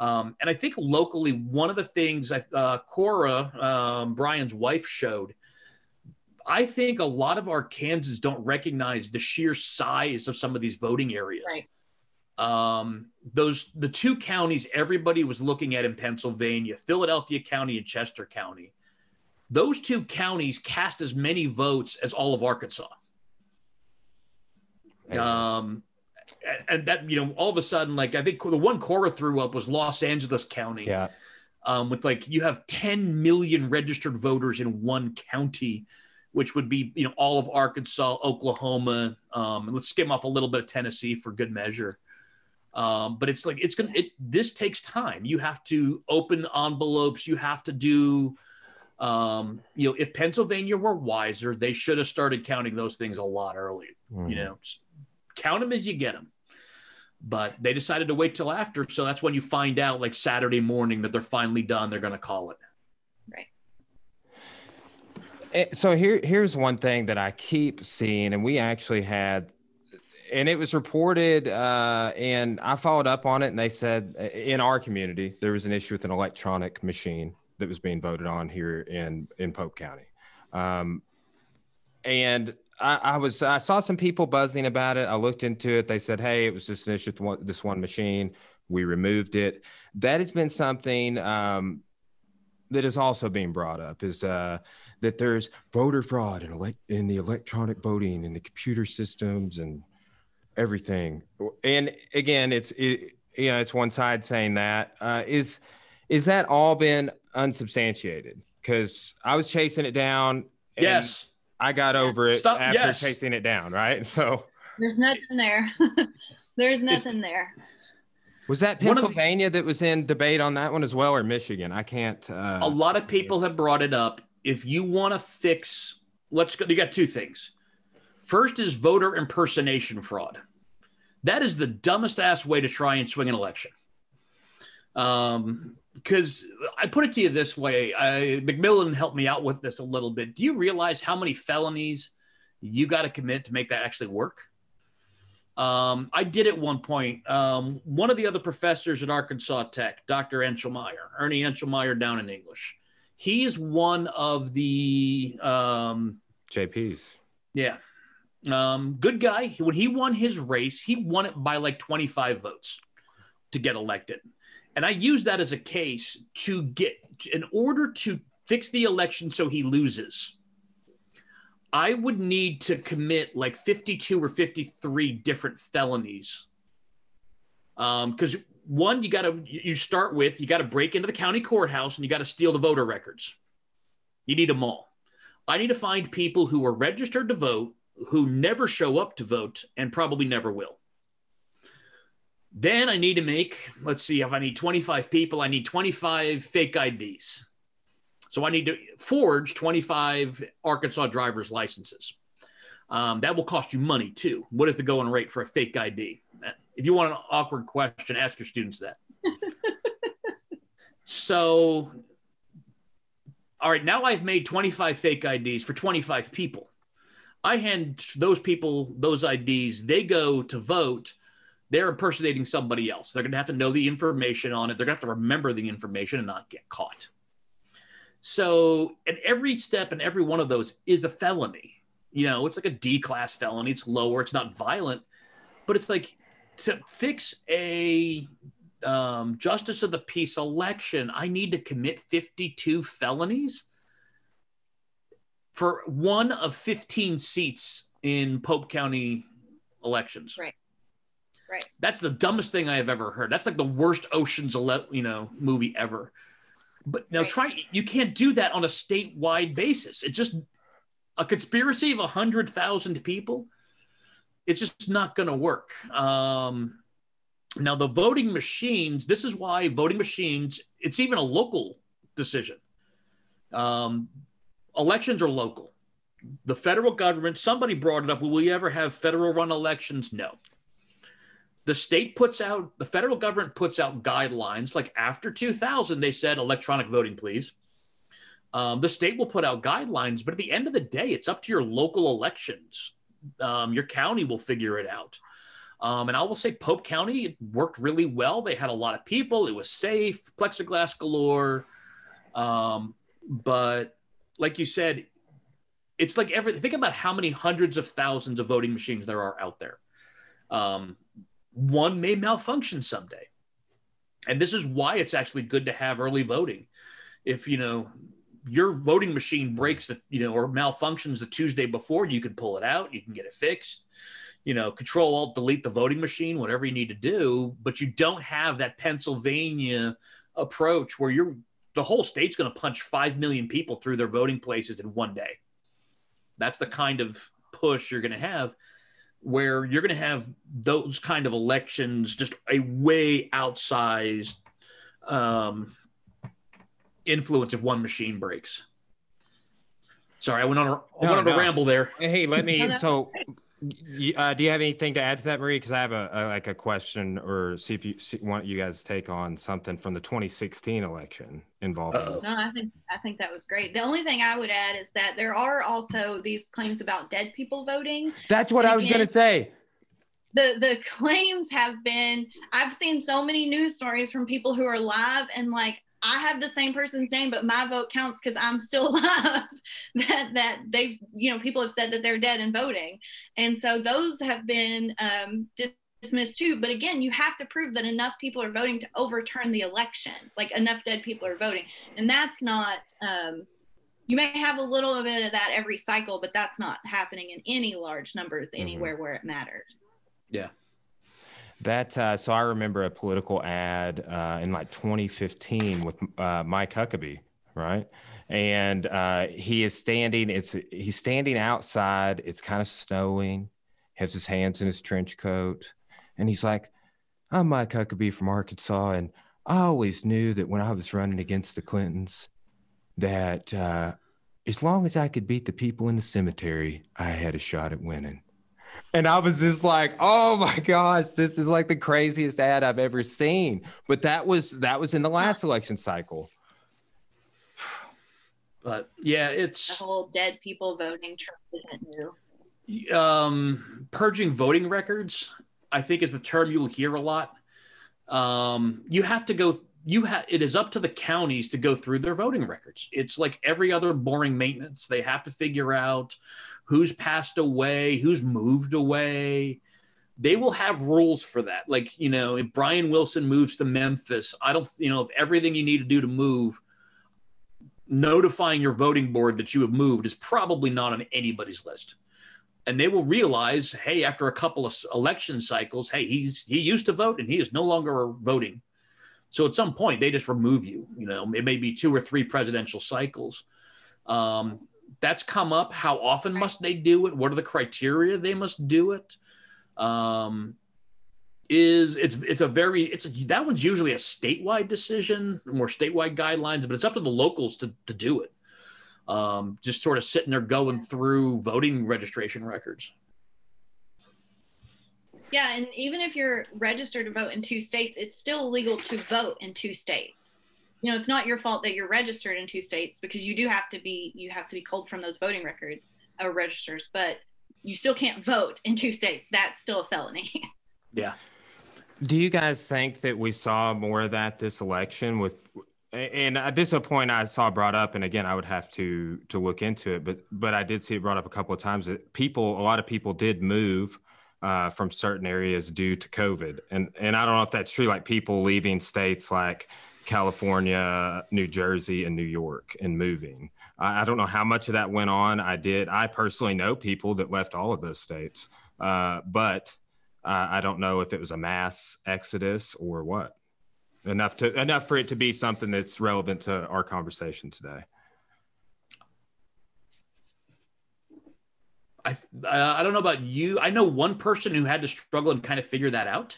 um, and I think locally, one of the things uh, Cora, um, Brian's wife, showed, I think a lot of our Arkansans don't recognize the sheer size of some of these voting areas. Right. Um, those the two counties everybody was looking at in Pennsylvania, Philadelphia County and Chester County. Those two counties cast as many votes as all of Arkansas. Um, and that you know all of a sudden like i think the one cora threw up was los angeles county. Yeah. Um, with like you have 10 million registered voters in one county which would be you know all of arkansas oklahoma um, and let's skim off a little bit of tennessee for good measure. Um, but it's like it's gonna it this takes time. You have to open envelopes. You have to do um, you know if pennsylvania were wiser they should have started counting those things a lot earlier mm-hmm. you know count them as you get them. But they decided to wait till after, so that's when you find out, like Saturday morning, that they're finally done. They're going to call it. Right. Eh, so here, here's one thing that I keep seeing, and we actually had and it was reported uh, and i followed up on it and they said eh, in our community there was an issue with an electronic machine that was being voted on here in in pope county um, and I, I, was I saw some people buzzing about it. I looked into it. They said, "Hey, it was just an issue with one, this one machine. We removed it." That has been something um, that is also being brought up. Is uh, that there's voter fraud in, ele- in the electronic voting and the computer systems and everything. And again, it's it, you know it's one side saying that uh, is is that all been unsubstantiated? Because I was chasing it down. yes I got over it Stop. after yes. chasing it down, right? So there's nothing there. there's nothing there. Was that Pennsylvania the, that was in debate on that one as well, or Michigan? I can't. Uh, a lot of people have brought it up. If you want to fix, let's go. You got two things. First is voter impersonation fraud. That is the dumbest ass way to try and swing an election. Um, because I put it to you this way, I, McMillan helped me out with this a little bit. Do you realize how many felonies you got to commit to make that actually work? Um, I did at one point. Um, one of the other professors at Arkansas Tech, Dr. Enchelmeyer, Ernie Enchelmeyer down in English, he is one of the um, JPs. Yeah. Um, good guy. When he won his race, he won it by like 25 votes to get elected. And I use that as a case to get, in order to fix the election so he loses, I would need to commit like 52 or 53 different felonies. Because um, one, you got to you start with you got to break into the county courthouse and you got to steal the voter records. You need them all. I need to find people who are registered to vote, who never show up to vote, and probably never will. Then I need to make, let's see, if I need 25 people, I need 25 fake IDs. So I need to forge 25 Arkansas driver's licenses. Um, that will cost you money too. What is the going rate for a fake ID? If you want an awkward question, ask your students that. so, all right, now I've made 25 fake IDs for 25 people. I hand those people those IDs, they go to vote. They're impersonating somebody else. They're going to have to know the information on it. They're going to have to remember the information and not get caught. So, at every step and every one of those is a felony you know, it's like a D class felony. It's lower. It's not violent, but it's like to fix a um, justice of the peace election, I need to commit 52 felonies for one of 15 seats in Pope County elections. Right. Right. That's the dumbest thing I have ever heard. That's like the worst Ocean's Ele- you know movie ever. But now right. try you can't do that on a statewide basis. It just a conspiracy of a 100,000 people, it's just not going to work. Um, now, the voting machines, this is why voting machines, it's even a local decision. Um, elections are local. The federal government, somebody brought it up. Will we ever have federal run elections? No. The state puts out, the federal government puts out guidelines. Like after 2000, they said electronic voting, please. Um, the state will put out guidelines, but at the end of the day, it's up to your local elections. Um, your county will figure it out. Um, and I will say Pope County it worked really well. They had a lot of people. It was safe, plexiglass galore. Um, but like you said, it's like every think about how many hundreds of thousands of voting machines there are out there. Um, one may malfunction someday. And this is why it's actually good to have early voting. If you know your voting machine breaks the you know or malfunctions the Tuesday before, you can pull it out, you can get it fixed. You know, control alt delete the voting machine, whatever you need to do, but you don't have that Pennsylvania approach where you're the whole state's going to punch 5 million people through their voting places in one day. That's the kind of push you're going to have where you're going to have those kind of elections just a way outsized um, influence if one machine breaks. Sorry, I went on a, I no, went on no. a ramble there. Hey, let me. so, uh, do you have anything to add to that, Marie? Because I have a, a, like a question, or see if you see, want you guys take on something from the 2016 election involving. No, I think I think that was great. The only thing I would add is that there are also these claims about dead people voting. That's what and I was going to say the the claims have been i've seen so many news stories from people who are live and like I have the same person's name, but my vote counts because I'm still alive. that that they've you know people have said that they're dead and voting, and so those have been um, dismissed too. But again, you have to prove that enough people are voting to overturn the election. Like enough dead people are voting, and that's not. Um, you may have a little bit of that every cycle, but that's not happening in any large numbers mm-hmm. anywhere mm-hmm. where it matters. Yeah. That uh, so I remember a political ad uh, in like 2015 with uh, Mike Huckabee, right? And uh, he is standing. It's he's standing outside. It's kind of snowing. Has his hands in his trench coat, and he's like, "I'm Mike Huckabee from Arkansas, and I always knew that when I was running against the Clintons, that uh, as long as I could beat the people in the cemetery, I had a shot at winning." And I was just like, oh my gosh, this is like the craziest ad I've ever seen. But that was that was in the last election cycle. But yeah, it's the whole dead people voting Trump isn't new. Um, purging voting records, I think, is the term you will hear a lot. Um, you have to go. You have. It is up to the counties to go through their voting records. It's like every other boring maintenance. They have to figure out who's passed away, who's moved away. They will have rules for that. Like, you know, if Brian Wilson moves to Memphis, I don't, you know, if everything you need to do to move, notifying your voting board that you have moved is probably not on anybody's list. and they will realize, hey, after a couple of election cycles, hey, he's he used to vote and he is no longer voting. So at some point, they just remove you. You know, it may be two or three presidential cycles. Um, that's come up. How often must they do it? What are the criteria they must do it? Um, is it's it's a very it's a, that one's usually a statewide decision, more statewide guidelines, but it's up to the locals to to do it. Um, just sort of sitting there going through voting registration records. Yeah, and even if you're registered to vote in two states, it's still illegal to vote in two states. You know, it's not your fault that you're registered in two states because you do have to be you have to be culled from those voting records or registers, but you still can't vote in two states. That's still a felony. yeah. Do you guys think that we saw more of that this election with and this is a point I saw brought up, and again, I would have to to look into it, but but I did see it brought up a couple of times that people, a lot of people did move uh, from certain areas due to COVID, and and I don't know if that's true. Like people leaving states like California, New Jersey, and New York, and moving. I, I don't know how much of that went on. I did. I personally know people that left all of those states, uh, but uh, I don't know if it was a mass exodus or what enough to enough for it to be something that's relevant to our conversation today. I I don't know about you. I know one person who had to struggle and kind of figure that out.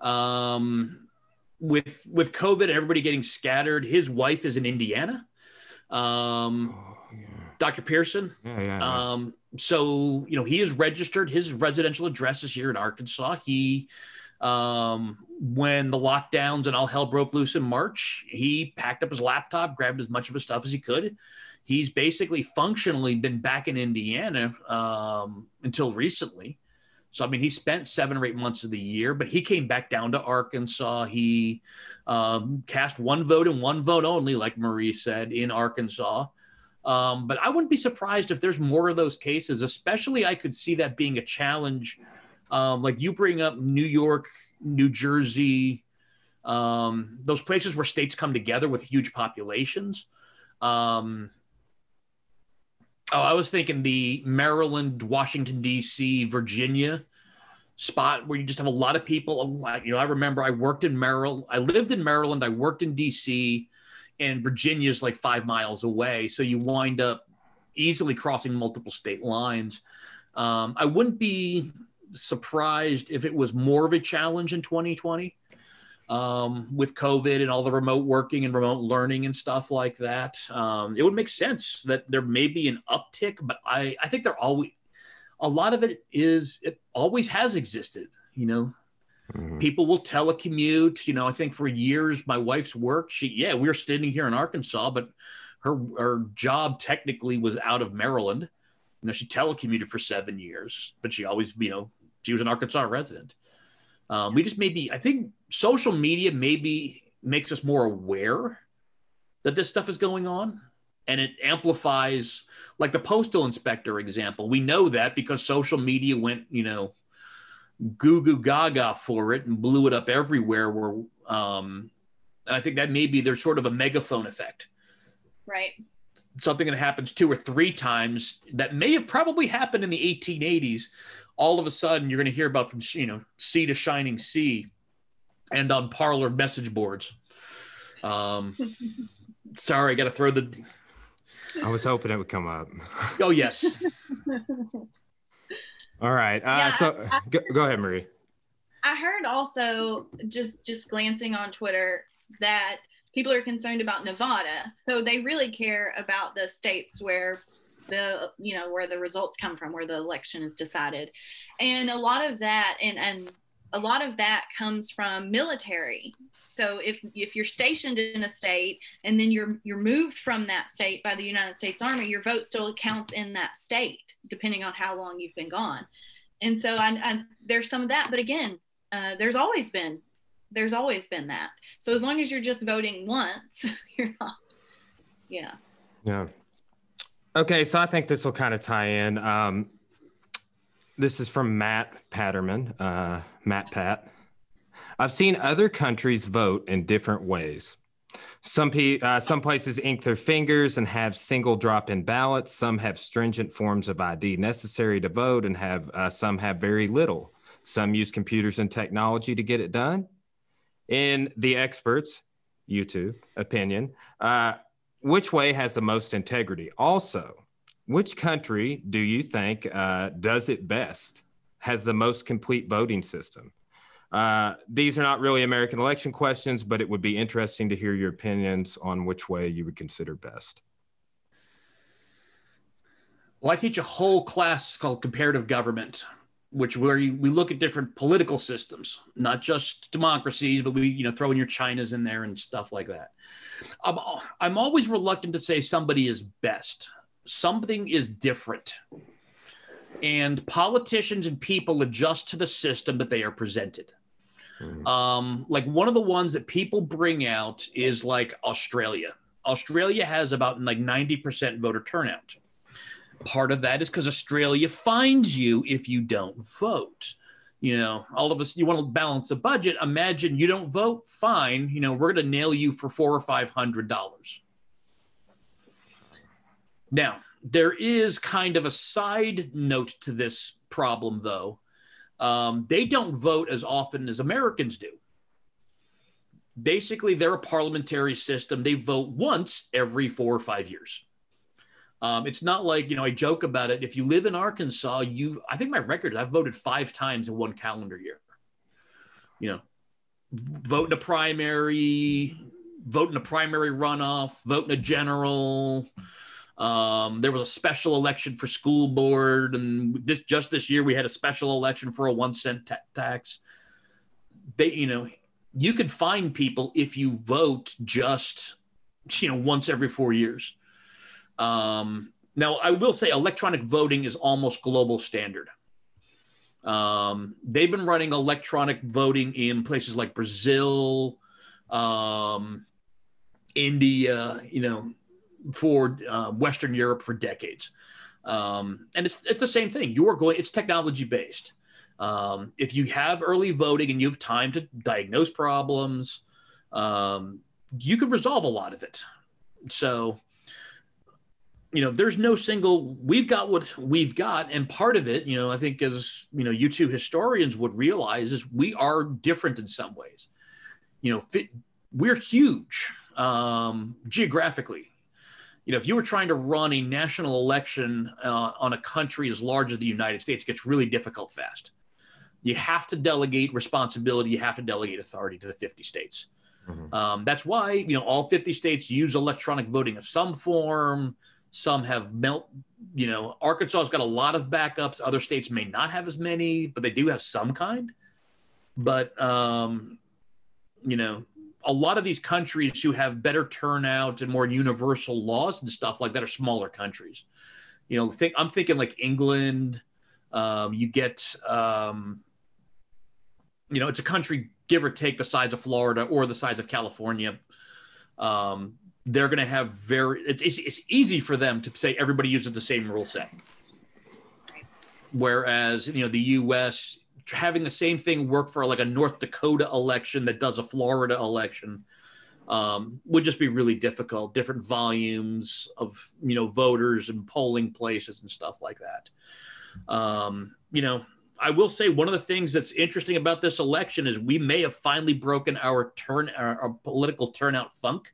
Um, with with COVID, everybody getting scattered. His wife is in Indiana. Um, oh, yeah. Dr. Pearson. Yeah, yeah, yeah. Um, so you know he is registered. His residential address is here in Arkansas. He um, when the lockdowns and all hell broke loose in March, he packed up his laptop, grabbed as much of his stuff as he could. He's basically functionally been back in Indiana um, until recently. So, I mean, he spent seven or eight months of the year, but he came back down to Arkansas. He um, cast one vote and one vote only, like Marie said, in Arkansas. Um, but I wouldn't be surprised if there's more of those cases, especially I could see that being a challenge um, like you bring up New York, New Jersey, um, those places where states come together with huge populations. Oh, I was thinking the Maryland, Washington, D.C., Virginia spot where you just have a lot of people. You know, I remember I worked in Maryland, I lived in Maryland, I worked in D.C., and Virginia is like five miles away. So you wind up easily crossing multiple state lines. Um, I wouldn't be surprised if it was more of a challenge in 2020 um, with COVID and all the remote working and remote learning and stuff like that. Um, it would make sense that there may be an uptick, but I, I think there always a lot of it is it always has existed. You know, mm-hmm. people will telecommute. You know, I think for years my wife's work, she yeah, we were sitting here in Arkansas, but her her job technically was out of Maryland. You know, she telecommuted for seven years, but she always, you know, she was an Arkansas resident. Um, we just maybe, I think social media maybe makes us more aware that this stuff is going on and it amplifies like the postal inspector example. We know that because social media went you know goo goo gaga for it and blew it up everywhere where um and i think that maybe there's sort of a megaphone effect. Right. Something that happens two or three times that may have probably happened in the 1880s all of a sudden you're going to hear about from you know sea to shining sea and on Parler message boards. Um sorry i gotta throw the i was hoping it would come up. Oh yes. All right uh yeah, so I, go, go ahead marie. I heard also just just glancing on twitter that people are concerned about nevada. So they really care about the states where the you know where the results come from where the election is decided. And a lot of that and and a lot of that comes from military. So if if you're stationed in a state and then you're you're moved from that state by the united states army your vote still counts in that state depending on how long you've been gone. And so I, I there's some of that but again uh, there's always been there's always been that. So as long as you're just voting once you're not yeah. Yeah Okay, so I think this will kind of tie in. Um, this is from Matt Patterman, uh, Matt Pat. I've seen other countries vote in different ways. Some pe- uh, some places ink their fingers and have single drop-in ballots. Some have stringent forms of ID necessary to vote, and have uh, some have very little. Some use computers and technology to get it done. In the experts, YouTube opinion, uh, which way has the most integrity? Also, which country do you think uh, does it best? Has the most complete voting system? Uh, these are not really American election questions, but it would be interesting to hear your opinions on which way you would consider best. Well, I teach a whole class called comparative government, which where we look at different political systems, not just democracies, but we you know throw in your Chinas in there and stuff like that. I'm I'm always reluctant to say somebody is best. Something is different and politicians and people adjust to the system that they are presented. Mm-hmm. Um, like one of the ones that people bring out is like Australia. Australia has about like 90% voter turnout. Part of that is because Australia fines you if you don't vote. You know, all of us, you want to balance the budget. Imagine you don't vote, fine. You know, we're going to nail you for four or five hundred dollars. Now, there is kind of a side note to this problem, though, um, they don't vote as often as Americans do. Basically, they're a parliamentary system. They vote once every four or five years. Um, it's not like, you know, I joke about it. If you live in Arkansas, you, I think my record, I've voted five times in one calendar year. You know, vote in a primary, vote in a primary runoff, vote in a general. Um, there was a special election for school board, and this just this year we had a special election for a one cent ta- tax. They, you know, you could find people if you vote just, you know, once every four years. Um, now, I will say electronic voting is almost global standard. Um, they've been running electronic voting in places like Brazil, um, India, you know, for uh, Western Europe for decades. Um, and it's, it's the same thing. You're going, it's technology based. Um, if you have early voting and you have time to diagnose problems, um, you can resolve a lot of it. So, you know, there's no single, we've got what we've got. And part of it, you know, I think as, you know, you two historians would realize is we are different in some ways. You know, fit, we're huge um, geographically you know, if you were trying to run a national election uh, on a country as large as the United States, it gets really difficult fast. You have to delegate responsibility. You have to delegate authority to the 50 states. Mm-hmm. Um, that's why you know all 50 states use electronic voting of some form. Some have melt. You know, Arkansas's got a lot of backups. Other states may not have as many, but they do have some kind. But um, you know, a lot of these countries who have better turnout and more universal laws and stuff like that are smaller countries. You know, think I'm thinking like England. Um, you get, um, you know, it's a country give or take the size of Florida or the size of California. Um, they're going to have very. It's, it's easy for them to say everybody uses the same rule set. Whereas you know the U.S having the same thing work for like a North Dakota election that does a Florida election um, would just be really difficult. Different volumes of you know voters and polling places and stuff like that. Um, you know, I will say one of the things that's interesting about this election is we may have finally broken our turn our, our political turnout funk.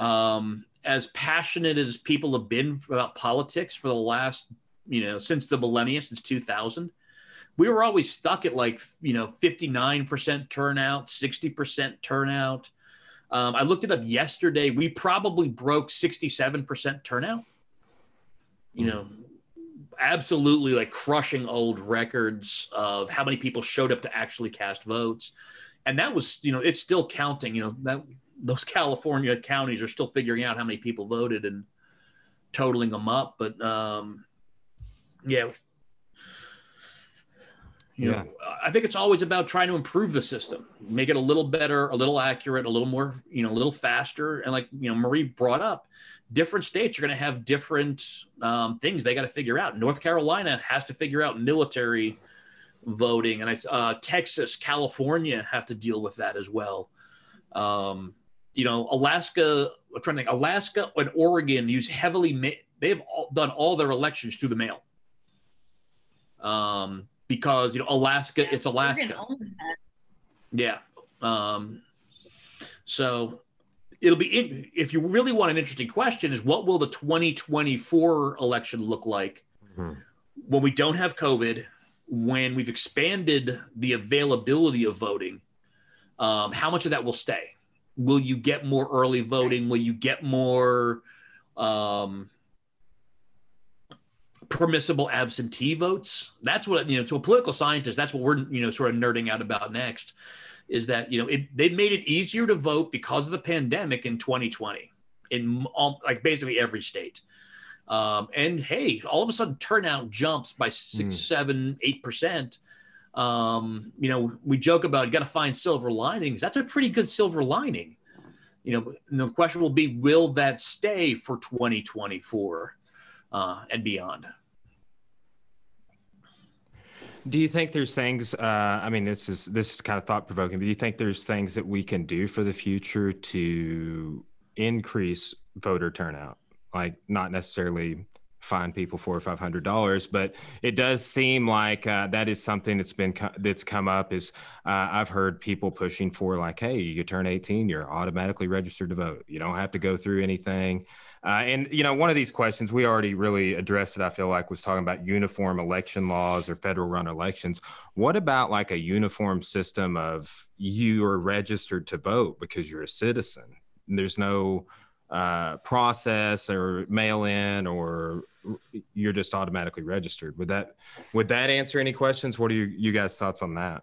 Um, as passionate as people have been about politics for the last you know since the millennia since 2000 we were always stuck at like you know 59% turnout 60% turnout. Um, i looked it up yesterday. We probably broke 67% turnout. You know absolutely like crushing old records of how many people showed up to actually cast votes. And that was you know it's still counting you know that those california counties are still figuring out how many people voted and totaling them up but um yeah you yeah. know, I think it's always about trying to improve the system, make it a little better, a little accurate, a little more, you know, a little faster. And like, you know, Marie brought up, different states are going to have different um, things they got to figure out. North Carolina has to figure out military voting, and I, uh, Texas, California have to deal with that as well. Um, you know, Alaska. I'm trying to think. Alaska and Oregon use heavily. They've all, done all their elections through the mail. Um, because you know Alaska, yeah, it's Alaska. Yeah. Um, so it'll be in, if you really want an interesting question is what will the 2024 election look like mm-hmm. when we don't have COVID, when we've expanded the availability of voting? Um, how much of that will stay? Will you get more early voting? Will you get more um, permissible absentee votes. That's what you know. To a political scientist, that's what we're you know sort of nerding out about next. Is that you know it, they made it easier to vote because of the pandemic in 2020 in all, like basically every state. Um, and hey, all of a sudden turnout jumps by six, mm. seven, eight percent. Um, you know, we joke about you got to find silver linings. That's a pretty good silver lining. You know, the question will be, will that stay for 2024 uh, and beyond? Do you think there's things? Uh, I mean, this is this is kind of thought provoking. But do you think there's things that we can do for the future to increase voter turnout? Like not necessarily fine people four or five hundred dollars, but it does seem like uh, that is something that's been that's come up. Is uh, I've heard people pushing for like, hey, you turn 18, you're automatically registered to vote. You don't have to go through anything. Uh, and you know, one of these questions we already really addressed it. I feel like was talking about uniform election laws or federal run elections. What about like a uniform system of you are registered to vote because you're a citizen? There's no uh, process or mail in or you're just automatically registered. Would that would that answer any questions? What are you, you guys' thoughts on that?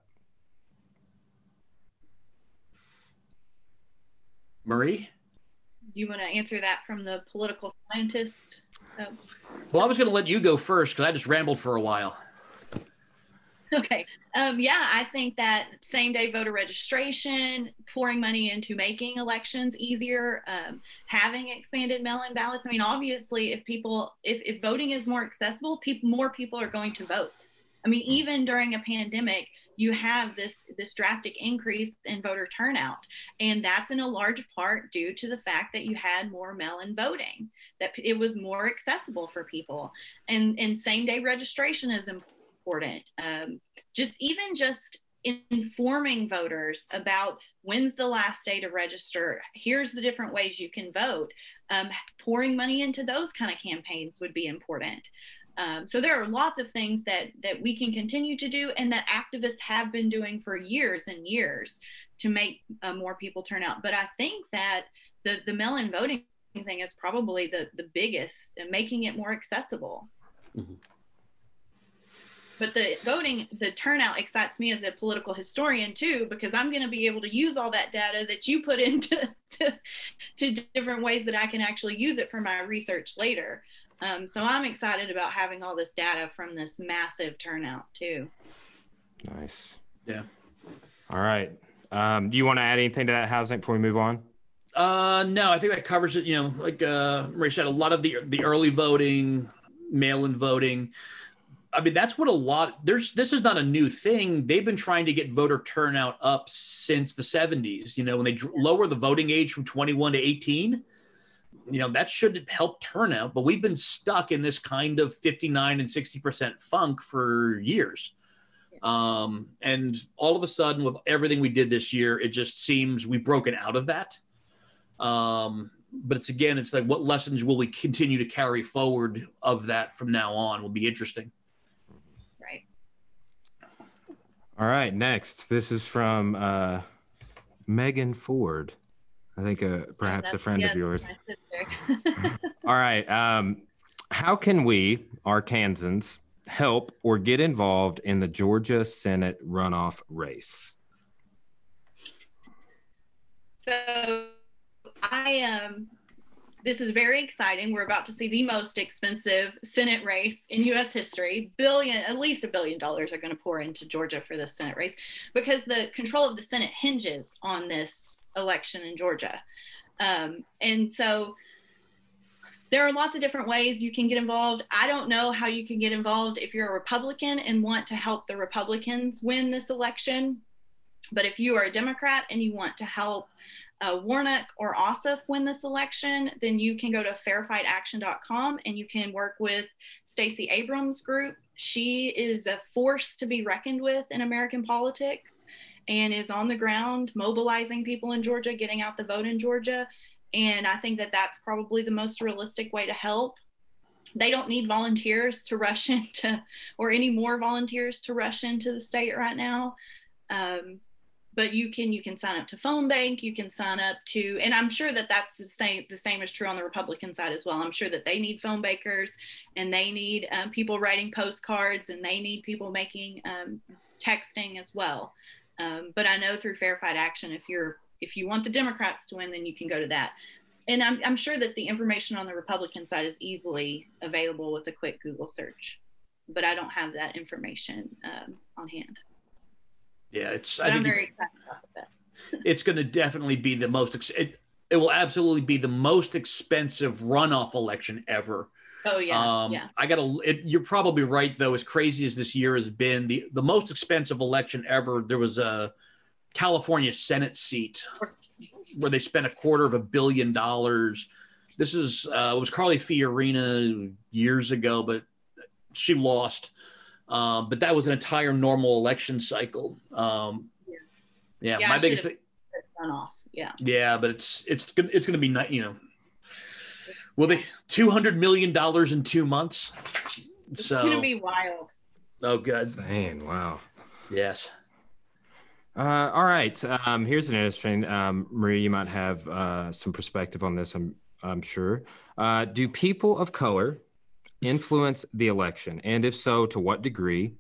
Marie? do you want to answer that from the political scientist? Um, well, I was going to let you go first because I just rambled for a while. Okay. Um, yeah, I think that same day voter registration, pouring money into making elections easier, um, having expanded mail in ballots. I mean, obviously, if people, if, if voting is more accessible, people, more people are going to vote. I mean, even during a pandemic, you have this this drastic increase in voter turnout, and that's in a large part due to the fact that you had more mail-in voting, that it was more accessible for people, and and same day registration is important. Um, just even just informing voters about when's the last day to register here's the different ways you can vote um, pouring money into those kind of campaigns would be important um, so there are lots of things that that we can continue to do, and that activists have been doing for years and years to make uh, more people turn out. But I think that the the mail-in voting thing is probably the the biggest, and making it more accessible. Mm-hmm. But the voting, the turnout excites me as a political historian too, because I'm going to be able to use all that data that you put into to, to different ways that I can actually use it for my research later. Um, so I'm excited about having all this data from this massive turnout too. Nice. Yeah. All right. Um, do you want to add anything to that housing before we move on? Uh, no, I think that covers it. You know, like uh, Ray said, a lot of the the early voting, mail-in voting. I mean, that's what a lot. There's this is not a new thing. They've been trying to get voter turnout up since the 70s. You know, when they lower the voting age from 21 to 18 you know that should help turnout but we've been stuck in this kind of 59 and 60% funk for years um, and all of a sudden with everything we did this year it just seems we've broken out of that um, but it's again it's like what lessons will we continue to carry forward of that from now on will be interesting right all right next this is from uh, megan ford I think uh, perhaps a friend of yours. All right. Um, how can we, Arkansans, help or get involved in the Georgia Senate runoff race? So I am. Um, this is very exciting. We're about to see the most expensive Senate race in U.S. history. Billion, at least a billion dollars, are going to pour into Georgia for this Senate race because the control of the Senate hinges on this election in Georgia. Um, and so there are lots of different ways you can get involved. I don't know how you can get involved if you're a Republican and want to help the Republicans win this election. But if you are a Democrat and you want to help uh, Warnock or Ossoff win this election, then you can go to fairfightaction.com and you can work with Stacey Abrams' group. She is a force to be reckoned with in American politics and is on the ground mobilizing people in Georgia, getting out the vote in Georgia. And I think that that's probably the most realistic way to help. They don't need volunteers to rush into, or any more volunteers to rush into the state right now. Um, but you can you can sign up to phone bank you can sign up to and i'm sure that that's the same the same is true on the republican side as well. I'm sure that they need phone bakers and they need um, people writing postcards and they need people making um, texting as well. Um, but i know through fair fight action if you're if you want the democrats to win then you can go to that. And i'm, I'm sure that the information on the republican side is easily available with a quick google search but i don't have that information um, on hand yeah, it's. I very excited about it. it's going to definitely be the most. It, it will absolutely be the most expensive runoff election ever. Oh yeah, um, yeah. I got to. You're probably right though. As crazy as this year has been, the the most expensive election ever. There was a California Senate seat where they spent a quarter of a billion dollars. This is uh, it was Carly Fiorina years ago, but she lost. Um, but that was an entire normal election cycle. Um, yeah. yeah, yeah, my biggest thing. Runoff. Yeah. Yeah, but it's it's it's going to be you know, will they two hundred million dollars in two months? It's so, going to be wild. Oh, good. Dang! Wow. Yes. Uh, all right. Um, here's an interesting. Um, Marie, you might have uh, some perspective on this. I'm I'm sure. Uh, do people of color influence the election? And if so, to what degree?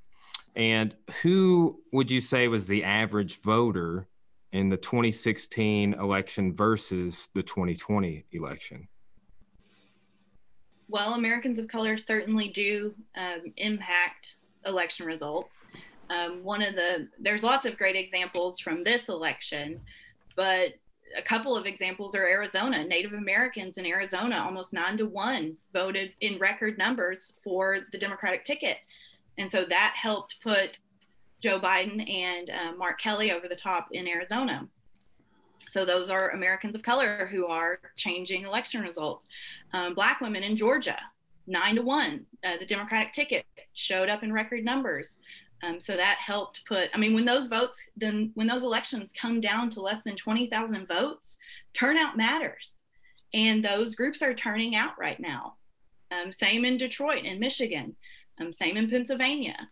And who would you say was the average voter in the 2016 election versus the 2020 election? Well, Americans of color certainly do um, impact election results. Um, one of the, there's lots of great examples from this election, but a couple of examples are Arizona. Native Americans in Arizona, almost nine to one, voted in record numbers for the Democratic ticket. And so that helped put Joe Biden and uh, Mark Kelly over the top in Arizona. So those are Americans of color who are changing election results. Um, black women in Georgia, nine to one, uh, the Democratic ticket showed up in record numbers. Um, so that helped put, I mean, when those votes, then when those elections come down to less than 20,000 votes, turnout matters. And those groups are turning out right now. Um, same in Detroit and Michigan, um, same in Pennsylvania.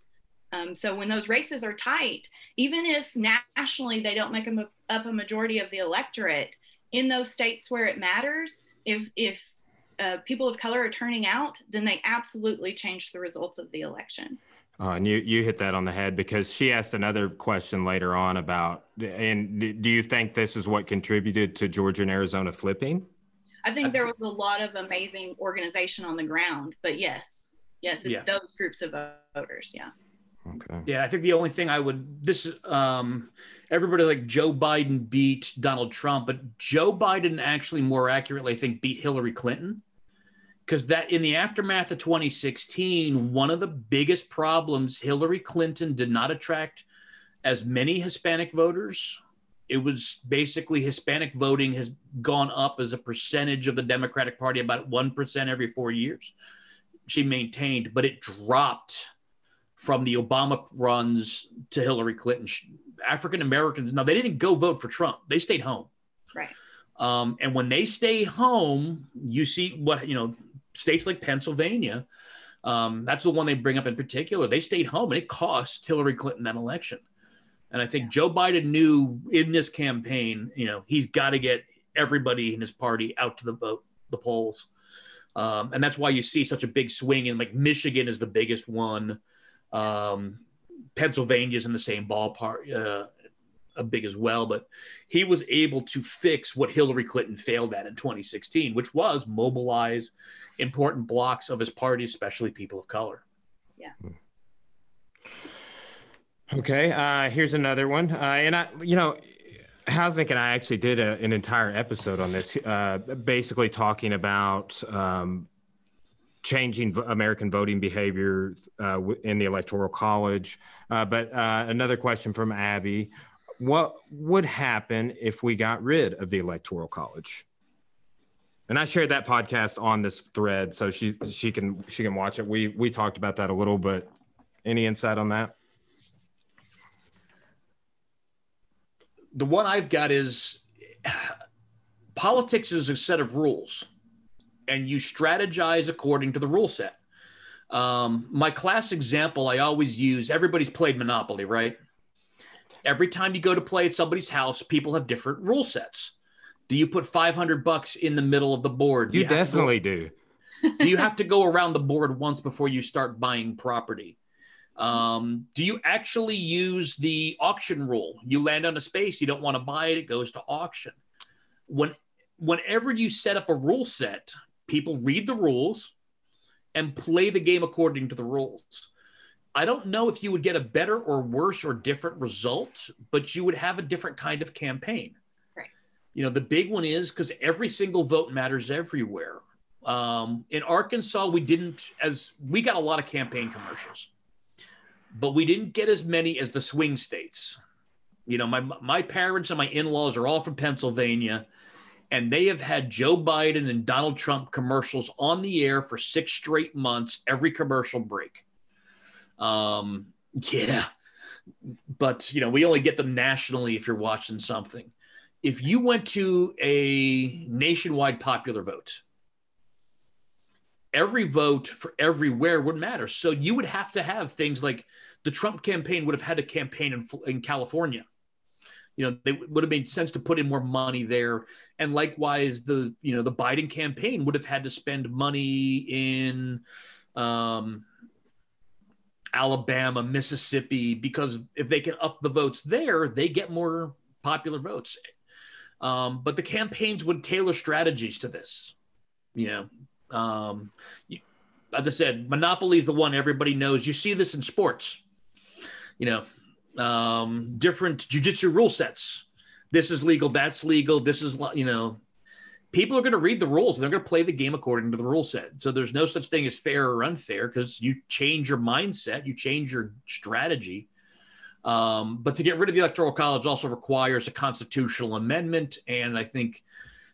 Um, so when those races are tight, even if nationally they don't make a, up a majority of the electorate, in those states where it matters, if, if uh, people of color are turning out, then they absolutely change the results of the election. Uh, and you, you hit that on the head because she asked another question later on about, and do you think this is what contributed to Georgia and Arizona flipping? I think there was a lot of amazing organization on the ground, but yes, yes, it's yeah. those groups of voters. Yeah. Okay. Yeah, I think the only thing I would this um everybody like Joe Biden beat Donald Trump, but Joe Biden actually more accurately I think beat Hillary Clinton because that in the aftermath of 2016 one of the biggest problems hillary clinton did not attract as many hispanic voters it was basically hispanic voting has gone up as a percentage of the democratic party about 1% every four years she maintained but it dropped from the obama runs to hillary clinton. African americans now they didn't go vote for trump. They stayed home. Right. Um, and when they stay home, you see what you know states like Pennsylvania, um, that's the one they bring up in particular. They stayed home and it cost Hillary Clinton that election. And I think Joe Biden knew in this campaign, you know, he's got to get everybody in his party out to the vote, the polls. Um, and that's why you see such a big swing in like Michigan is the biggest one. Um, Pennsylvania's in the same ballpark. Uh, big as well, but he was able to fix what Hillary Clinton failed at in 2016, which was mobilize important blocks of his party, especially people of color. Yeah. Okay, uh, here's another one, uh, and I, you know, Housnick and I actually did a, an entire episode on this, uh, basically talking about um, changing American voting behavior uh, in the Electoral College. Uh, but uh, another question from Abby what would happen if we got rid of the electoral college? And I shared that podcast on this thread, so she she can she can watch it. We we talked about that a little, but any insight on that? The one I've got is politics is a set of rules, and you strategize according to the rule set. Um, my class example I always use everybody's played Monopoly, right? Every time you go to play at somebody's house, people have different rule sets. Do you put 500 bucks in the middle of the board? You, you definitely go, do. do you have to go around the board once before you start buying property? Um, do you actually use the auction rule? You land on a space, you don't want to buy it, it goes to auction. When whenever you set up a rule set, people read the rules and play the game according to the rules. I don't know if you would get a better or worse or different result, but you would have a different kind of campaign. Right. You know, the big one is because every single vote matters everywhere. Um, in Arkansas, we didn't, as we got a lot of campaign commercials, but we didn't get as many as the swing states. You know, my my parents and my in-laws are all from Pennsylvania, and they have had Joe Biden and Donald Trump commercials on the air for six straight months, every commercial break. Um, yeah, but you know, we only get them nationally if you're watching something. If you went to a nationwide popular vote, every vote for everywhere would matter. So you would have to have things like the Trump campaign would have had a campaign in, in California. You know, it would have made sense to put in more money there. And likewise, the you know the Biden campaign would have had to spend money in um, Alabama, Mississippi, because if they can up the votes there, they get more popular votes. Um, but the campaigns would tailor strategies to this. You know, um, as I said, monopoly is the one everybody knows. You see this in sports. You know, um, different jujitsu rule sets. This is legal. That's legal. This is you know people are going to read the rules and they're going to play the game according to the rule set. So there's no such thing as fair or unfair because you change your mindset, you change your strategy. Um, but to get rid of the electoral college also requires a constitutional amendment, and I think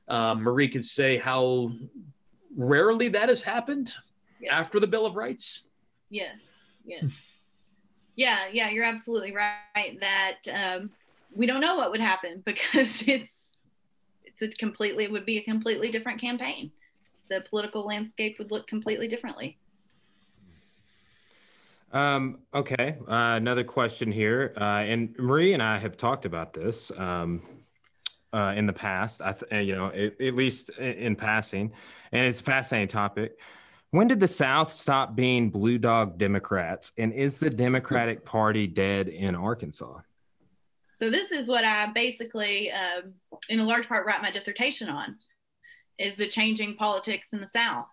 uh, Marie could say how rarely that has happened yes. after the Bill of Rights. Yes. Yes. yeah. Yeah. You're absolutely right that um, we don't know what would happen because it's it's a completely it would be a completely different campaign. The political landscape would look completely differently. Um, okay, uh, another question here, uh, and Marie and I have talked about this um, uh, in the past. I th- you know, it, at least in passing, and it's a fascinating topic. When did the South stop being blue dog Democrats, and is the Democratic Party dead in Arkansas? So this is what I basically, um, in a large part, write my dissertation on, is the changing politics in the South.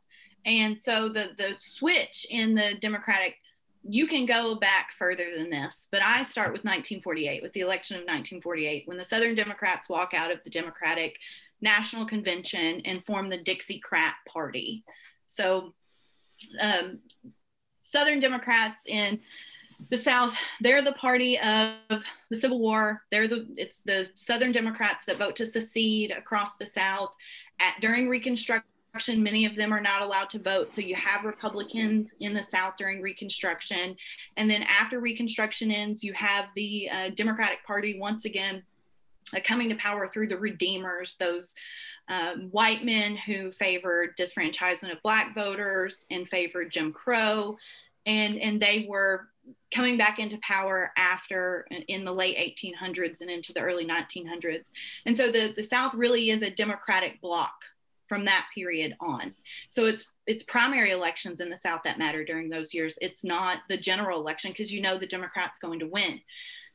And so the the switch in the Democratic, you can go back further than this, but I start with 1948, with the election of 1948, when the Southern Democrats walk out of the Democratic National Convention and form the Dixiecrat Party. So um, Southern Democrats in the South, they're the party of the Civil War. They're the it's the Southern Democrats that vote to secede across the South. At during Reconstruction, many of them are not allowed to vote. So you have Republicans in the South during Reconstruction, and then after Reconstruction ends, you have the uh, Democratic Party once again uh, coming to power through the Redeemers, those um, white men who favored disfranchisement of black voters and favored Jim Crow, and and they were coming back into power after in the late 1800s and into the early 1900s. And so the, the South really is a Democratic bloc from that period on. So it's it's primary elections in the South that matter during those years. It's not the general election because you know the Democrats going to win.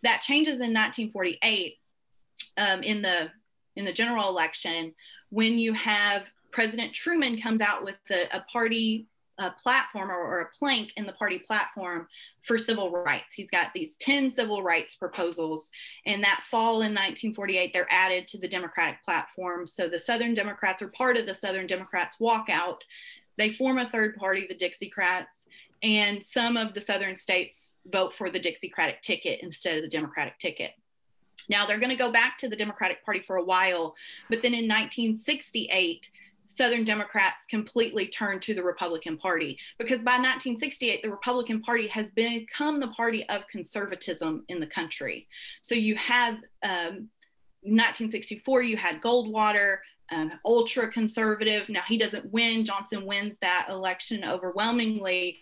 That changes in 1948 um, in the in the general election when you have President Truman comes out with a, a party a platform or, or, a plank in the party platform for civil rights. He's got these 10 civil rights proposals. And that fall in 1948, they're added to the Democratic platform. So the Southern Democrats are part of the Southern Democrats walkout. They form a third party, the Dixiecrats, and some of the Southern states vote for the Dixiecratic ticket instead of the Democratic ticket. Now they're going to go back to the Democratic Party for a while, but then in 1968, Southern Democrats completely turned to the Republican Party because by 1968, the Republican Party has become the party of conservatism in the country. So you have um, 1964, you had Goldwater, um, ultra conservative. Now he doesn't win. Johnson wins that election overwhelmingly,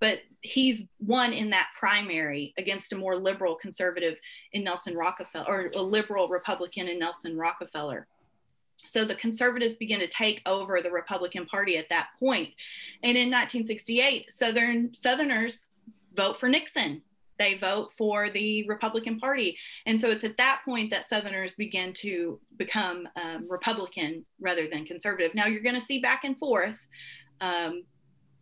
but he's won in that primary against a more liberal conservative in Nelson Rockefeller or a liberal Republican in Nelson Rockefeller. So the conservatives begin to take over the Republican Party at that point. And in 1968, Southern Southerners vote for Nixon. They vote for the Republican Party. And so it's at that point that Southerners begin to become um, Republican rather than conservative. Now you're going to see back and forth, um,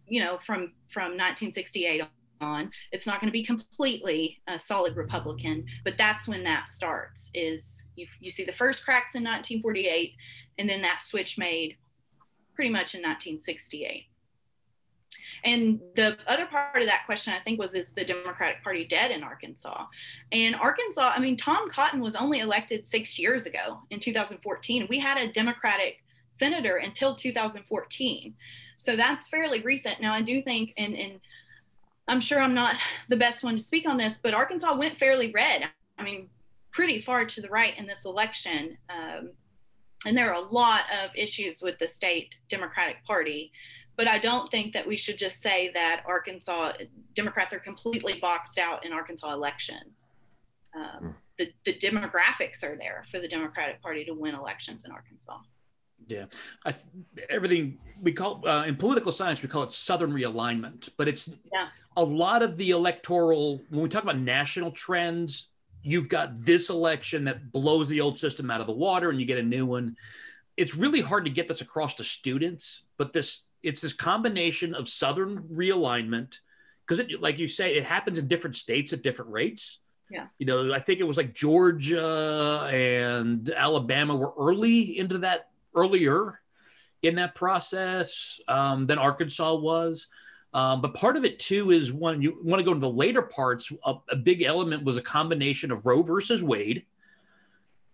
you know, from from 1968 on. It's not going to be completely a solid Republican, but that's when that starts. Is you, you see the first cracks in 1948, and then that switch made pretty much in 1968. And the other part of that question, I think, was is the Democratic Party dead in Arkansas? And Arkansas, I mean, Tom Cotton was only elected six years ago in 2014. We had a Democratic senator until 2014. So that's fairly recent. Now, I do think, and, and I'm sure I'm not the best one to speak on this, but Arkansas went fairly red. I mean, pretty far to the right in this election. Um, and there are a lot of issues with the state Democratic Party. But I don't think that we should just say that Arkansas Democrats are completely boxed out in Arkansas elections. Um, hmm. the, the demographics are there for the Democratic Party to win elections in Arkansas. Yeah, I, everything we call uh, in political science we call it Southern realignment, but it's yeah. a lot of the electoral. When we talk about national trends, you've got this election that blows the old system out of the water, and you get a new one. It's really hard to get this across to students, but this it's this combination of Southern realignment because, like you say, it happens in different states at different rates. Yeah. You know, I think it was like Georgia and Alabama were early into that earlier in that process um, than Arkansas was. Um, but part of it too is when you want to go to the later parts, a, a, big element was a combination of Roe versus Wade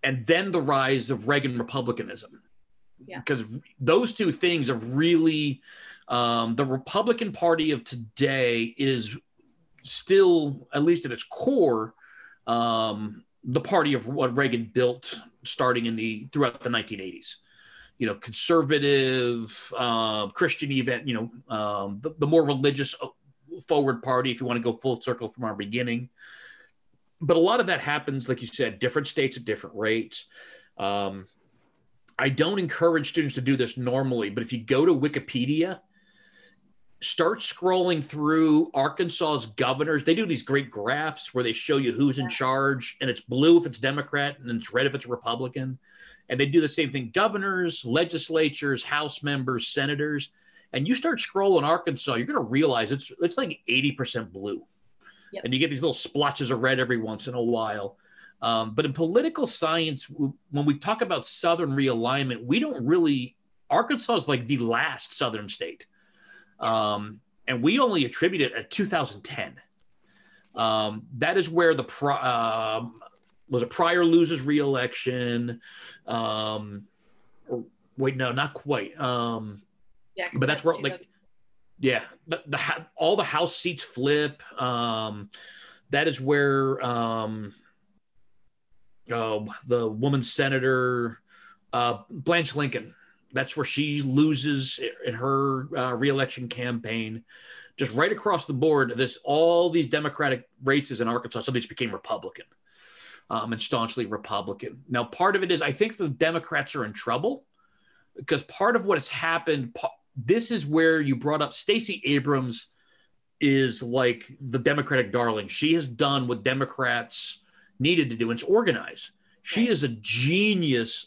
and then the rise of Reagan Republicanism. Yeah. Because those two things have really um, the Republican Party of today is still, at least at its core, um, the party of what Reagan built starting in the throughout the 1980s you know, conservative, uh, Christian event, you know, um, the, the, more religious uh, forward party, if you want to go full circle from our beginning. But a lot of that happens, like you said, different states at different rates. Um, I don't encourage students to do this normally, but if you go to Wikipedia, start scrolling through Arkansas's governors. They do these great graphs where they show you who's in charge, and it's blue if it's Democrat, and it's red if it's Republican. And they do the same thing governors, legislatures, House members, senators. And you start scrolling Arkansas, you're going to realize it's, it's like 80% blue. Yep. And you get these little splotches of red every once in a while. Um, but in political science, when we talk about Southern realignment, we don't really, Arkansas is like the last Southern state. Um, and we only attribute it at 2010. Um, that is where the pro, uh, was a Pryor loses reelection. Um, or wait, no, not quite. Um, yeah, but that's, that's where like, yeah, the, the all the House seats flip. Um, that is where um, oh, the woman senator uh, Blanche Lincoln. That's where she loses in her uh, reelection campaign. Just right across the board, this all these Democratic races in Arkansas, so they just became Republican um, and staunchly Republican. Now, part of it is I think the Democrats are in trouble because part of what has happened, this is where you brought up Stacey Abrams is like the Democratic darling. She has done what Democrats needed to do, and it's organize. She is a genius.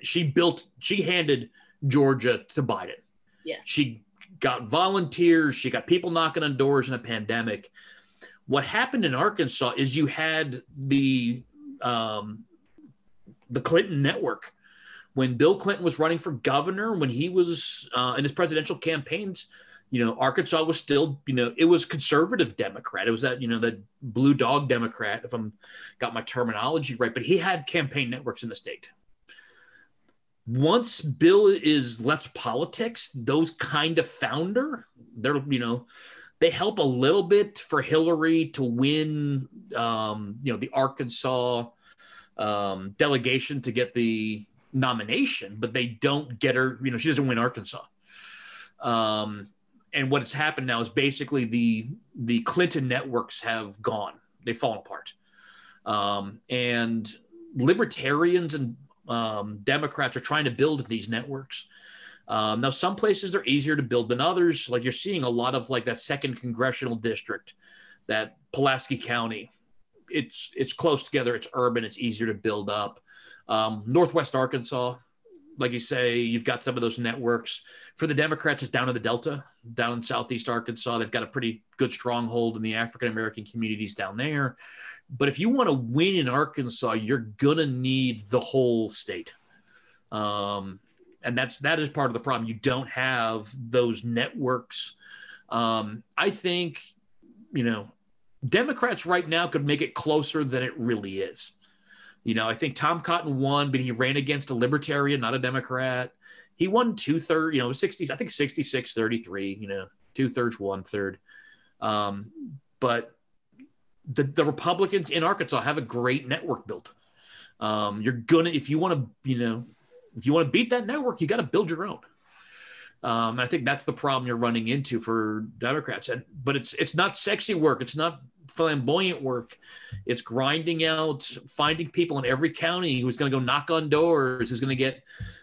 She built, she handed Georgia to Biden. Yes. She got volunteers, she got people knocking on doors in a pandemic. What happened in Arkansas is you had the um, the Clinton network. When Bill Clinton was running for governor, when he was uh, in his presidential campaigns, you know, Arkansas was still, you know, it was conservative Democrat. It was that, you know, the blue dog Democrat, if I'm got my terminology right, but he had campaign networks in the state. Once Bill is left politics, those kind of founder, they're, you know, they help a little bit for Hillary to win, um, you know, the Arkansas um, delegation to get the nomination, but they don't get her, you know, she doesn't win Arkansas. Um, and what has happened now is basically the the Clinton networks have gone. They've fallen apart. Um, and libertarians and um, Democrats are trying to build these networks. Um, now, some places they're easier to build than others. Like you're seeing a lot of like that second congressional district, that Pulaski County. It's it's close together. It's urban. It's easier to build up. Um, Northwest Arkansas, like you say, you've got some of those networks. For the Democrats, it's down in the Delta, down in Southeast Arkansas. They've got a pretty good stronghold in the African American communities down there. But if you want to win in Arkansas, you're gonna need the whole state, um, and that's that is part of the problem. You don't have those networks. Um, I think, you know, Democrats right now could make it closer than it really is. You know, I think Tom Cotton won, but he ran against a libertarian, not a Democrat. He won two thirds, you know, 60s, I think 66, 33, you know, two thirds, one third. Um, but the, the Republicans in Arkansas have a great network built. Um, you're gonna, if you want to, you know, if you want to beat that network, you got to build your own. Um, and I think that's the problem you're running into for Democrats. And but it's it's not sexy work. It's not flamboyant work. It's grinding out, finding people in every county who's going to go knock on doors, who's going to get,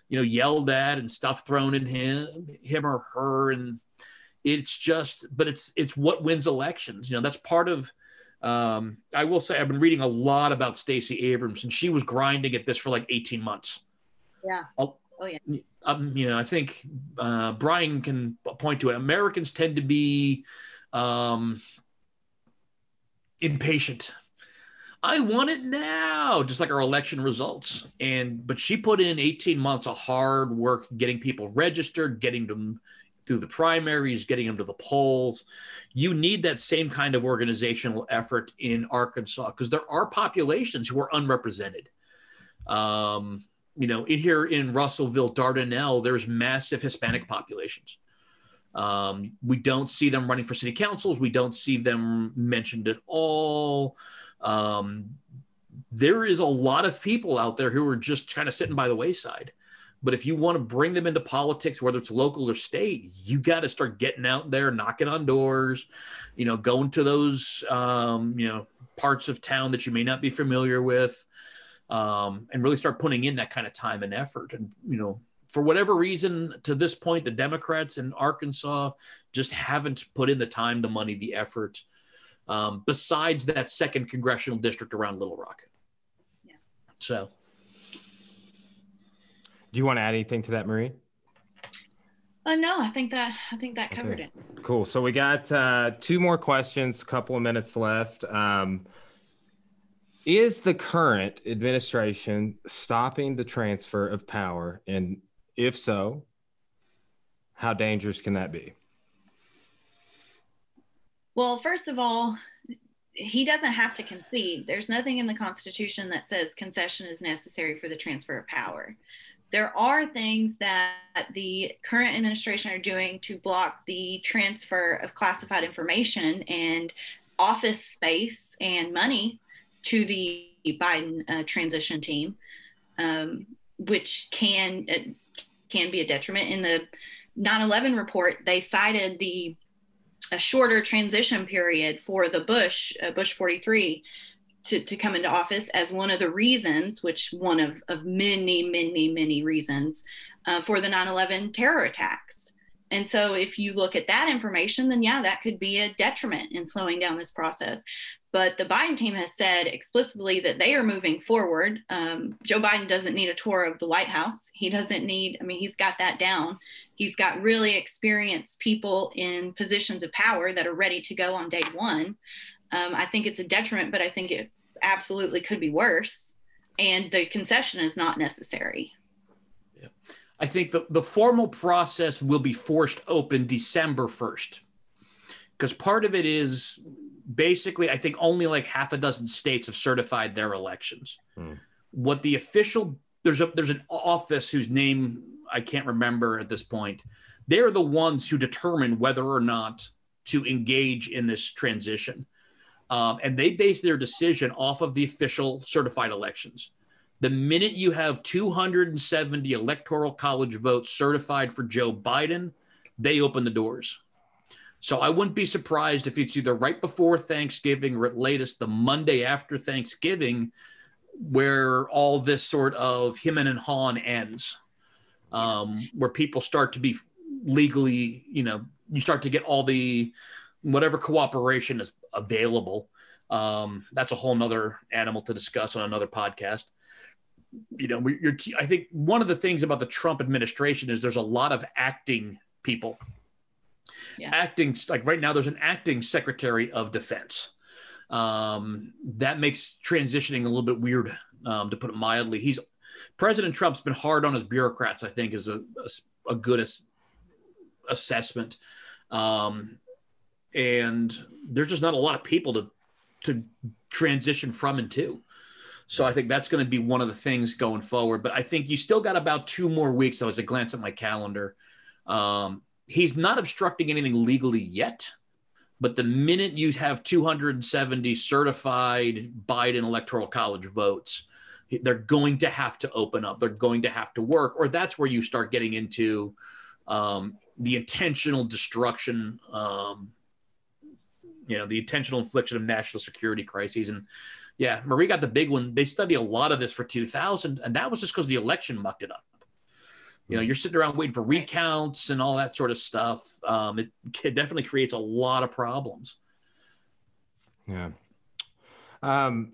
you know, yelled at and stuff thrown in him, him or her, and it's just. But it's it's what wins elections. You know, that's part of. Um, I will say I've been reading a lot about Stacey Abrams, and she was grinding at this for like 18 months. Yeah. I'll, oh yeah. Um, you know, I think uh, Brian can point to it. Americans tend to be um, impatient. I want it now, just like our election results. And but she put in 18 months of hard work getting people registered, getting them through the primaries, getting them to the polls. You need that same kind of organizational effort in Arkansas because there are populations who are unrepresented. Um, you know, in here in Russellville, Dardanelle, there's massive Hispanic populations. Um, we don't see them running for city councils. We don't see them mentioned at all. Um, there is a lot of people out there who are just kind of sitting by the wayside. But if you want to bring them into politics, whether it's local or state, you got to start getting out there, knocking on doors, you know, going to those, um, you know, parts of town that you may not be familiar with, um, and really start putting in that kind of time and effort. And you know, for whatever reason, to this point, the Democrats in Arkansas just haven't put in the time, the money, the effort. Um, besides that second congressional district around Little Rock. Yeah. So, do you want to add anything to that, Marie? Uh, no, I think that I think that covered okay. it. Cool. So we got uh, two more questions, a couple of minutes left. Um, is the current administration stopping the transfer of power and if so, how dangerous can that be? Well, first of all, he doesn't have to concede. There's nothing in the Constitution that says concession is necessary for the transfer of power. There are things that the current administration are doing to block the transfer of classified information and office space and money to the Biden uh, transition team, um, which can uh, can be a detriment. In the 9/11 report, they cited the a shorter transition period for the Bush uh, Bush 43 to, to come into office as one of the reasons, which one of, of many, many, many reasons uh, for the 9 11 terror attacks. And so, if you look at that information, then yeah, that could be a detriment in slowing down this process. But the Biden team has said explicitly that they are moving forward. Um, Joe Biden doesn't need a tour of the White House. He doesn't need, I mean, he's got that down. He's got really experienced people in positions of power that are ready to go on day one. Um, I think it's a detriment, but I think it absolutely could be worse. And the concession is not necessary. Yeah. I think the, the formal process will be forced open December 1st. Because part of it is basically, I think only like half a dozen states have certified their elections. Hmm. What the official there's a there's an office whose name I can't remember at this point. They're the ones who determine whether or not to engage in this transition. Um, and they base their decision off of the official certified elections. The minute you have 270 electoral college votes certified for Joe Biden, they open the doors. So I wouldn't be surprised if it's either right before Thanksgiving or at latest the Monday after Thanksgiving, where all this sort of him and Han ends, um, where people start to be legally, you know, you start to get all the whatever cooperation is available. Um, that's a whole nother animal to discuss on another podcast. You know, we, you're, I think one of the things about the Trump administration is there's a lot of acting people. Yeah. Acting, like right now, there's an acting secretary of defense. Um, that makes transitioning a little bit weird, um, to put it mildly. He's President Trump's been hard on his bureaucrats. I think is a, a, a good as, assessment. Um, and there's just not a lot of people to to transition from and to. So I think that's going to be one of the things going forward. But I think you still got about two more weeks. So as a glance at my calendar, um, he's not obstructing anything legally yet. But the minute you have 270 certified Biden electoral college votes, they're going to have to open up. They're going to have to work, or that's where you start getting into um, the intentional destruction um, you know the intentional infliction of national security crises. And yeah marie got the big one. They study a lot of this for 2000 and that was just because the election mucked it up. You know you're sitting around waiting for recounts and all that sort of stuff. Um, it, it definitely creates a lot of problems. Yeah. Um,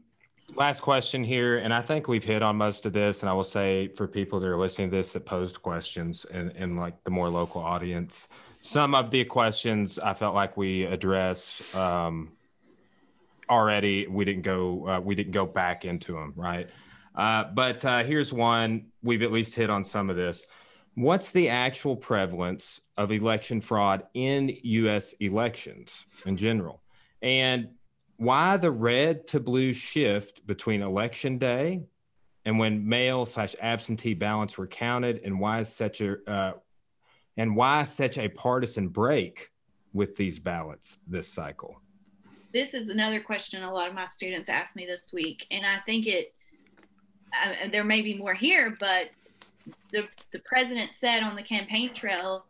last question here and i think we've hit on most of this and i will say for people that are listening to this that posed questions and, and like the more local audience some of the questions I felt like we addressed um, already. We didn't go uh, we didn't go back into them, right? Uh, but uh, here's one we've at least hit on some of this. What's the actual prevalence of election fraud in U.S. elections in general, and why the red to blue shift between election day and when mail slash absentee ballots were counted, and why is such a uh, and why such a partisan break with these ballots this cycle? This is another question a lot of my students asked me this week, and I think it. Uh, there may be more here, but the the president said on the campaign trail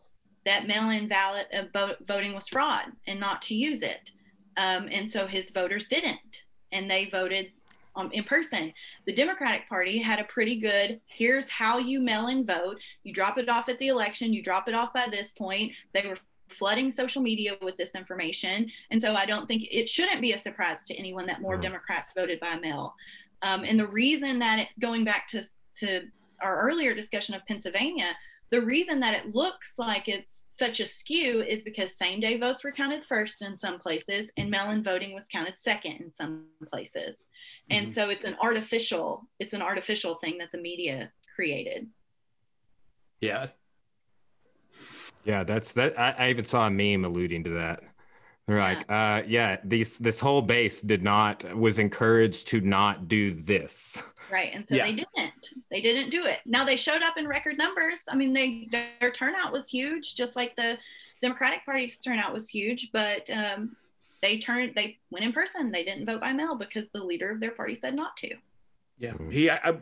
that mail-in ballot uh, voting was fraud and not to use it, um, and so his voters didn't, and they voted um, in person. The Democratic Party had a pretty good here's how you mail in vote. You drop it off at the election, you drop it off by this point. They were flooding social media with this information. And so I don't think it shouldn't be a surprise to anyone that more Democrats voted by mail. Um, and the reason that it's going back to, to our earlier discussion of Pennsylvania, the reason that it looks like it's such a skew is because same day votes were counted first in some places and mail in voting was counted second in some places. And mm-hmm. so it's an artificial, it's an artificial thing that the media created. Yeah. Yeah, that's that. I, I even saw a meme alluding to that. They're yeah. uh, yeah, these this whole base did not was encouraged to not do this. Right, and so yeah. they didn't. They didn't do it. Now they showed up in record numbers. I mean, they their turnout was huge, just like the Democratic Party's turnout was huge. But um, they turned they went in person. They didn't vote by mail because the leader of their party said not to. Yeah, mm-hmm. he. I,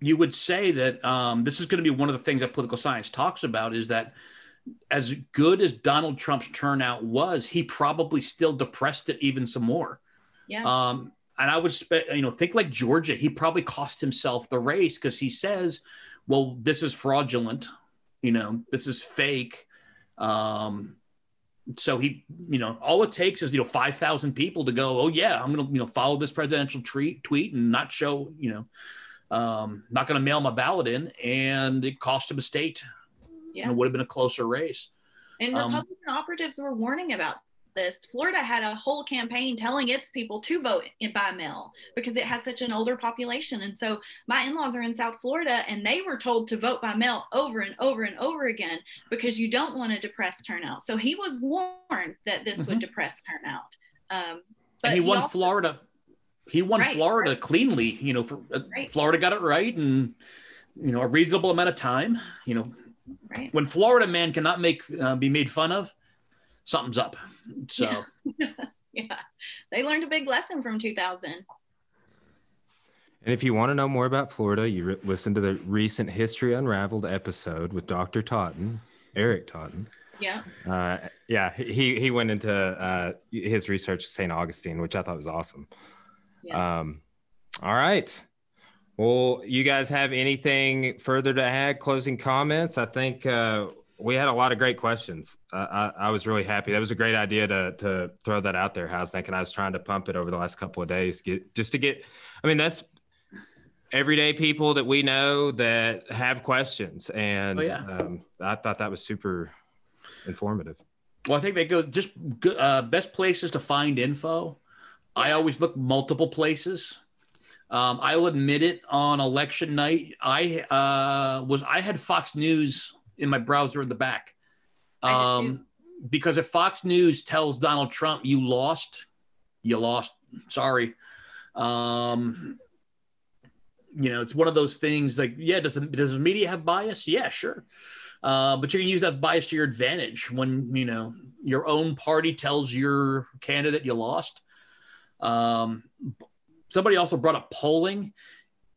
you would say that um, this is going to be one of the things that political science talks about is that as good as Donald Trump's turnout was, he probably still depressed it even some more. Yeah. Um, and I would, spe- you know, think like Georgia, he probably cost himself the race because he says, "Well, this is fraudulent, you know, this is fake." Um, so he, you know, all it takes is you know five thousand people to go, "Oh yeah, I'm gonna you know follow this presidential tweet tweet and not show you know, um, not gonna mail my ballot in," and it cost him a state yeah. it would have been a closer race. And um, Republican operatives were warning about this, Florida had a whole campaign telling its people to vote in, by mail because it has such an older population. And so my in laws are in South Florida and they were told to vote by mail over and over and over again because you don't want to depress turnout. So he was warned that this mm-hmm. would depress turnout. Um, but and he, he won also, Florida. He won right, Florida right. cleanly. You know, for, uh, right. Florida got it right and you know a reasonable amount of time. You know, when Florida man cannot make uh, be made fun of, something's up. So, yeah. yeah, they learned a big lesson from 2000. And if you want to know more about Florida, you re- listen to the recent History Unraveled episode with Dr. Totten, Eric Totten. Yeah. Uh, yeah, he he went into uh, his research at St. Augustine, which I thought was awesome. Yeah. Um, all right. Well, you guys have anything further to add? Closing comments? I think uh, we had a lot of great questions. I, I, was really happy. That was a great idea to to throw that out there, Hausneck. And I was trying to pump it over the last couple of days, get just to get. I mean, that's everyday people that we know that have questions, and oh, yeah. um, I thought that was super informative. Well, I think they go just uh, best places to find info. I always look multiple places. Um, I'll admit it. On election night, I uh, was I had Fox News in my browser in the back. Um, because if Fox News tells Donald Trump you lost, you lost. Sorry. Um, you know, it's one of those things like, yeah, does the, does the media have bias? Yeah, sure. Uh, but you can use that bias to your advantage when, you know, your own party tells your candidate you lost. Um, somebody also brought up polling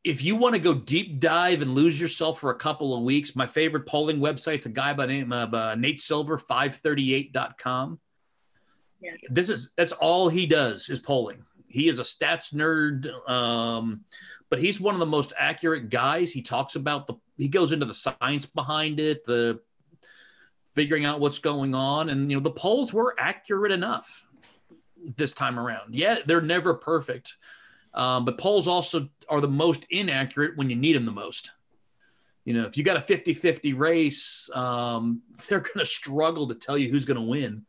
if you want to go deep dive and lose yourself for a couple of weeks, my favorite polling website's a guy by the name of uh, Nate Silver, 538.com. Yeah. This is that's all he does is polling. He is a stats nerd, um, but he's one of the most accurate guys. He talks about the he goes into the science behind it, the figuring out what's going on, and you know the polls were accurate enough this time around. Yeah, they're never perfect um, but polls also are the most inaccurate when you need them the most. You know, if you got a 50 50 race, um, they're going to struggle to tell you who's going to win.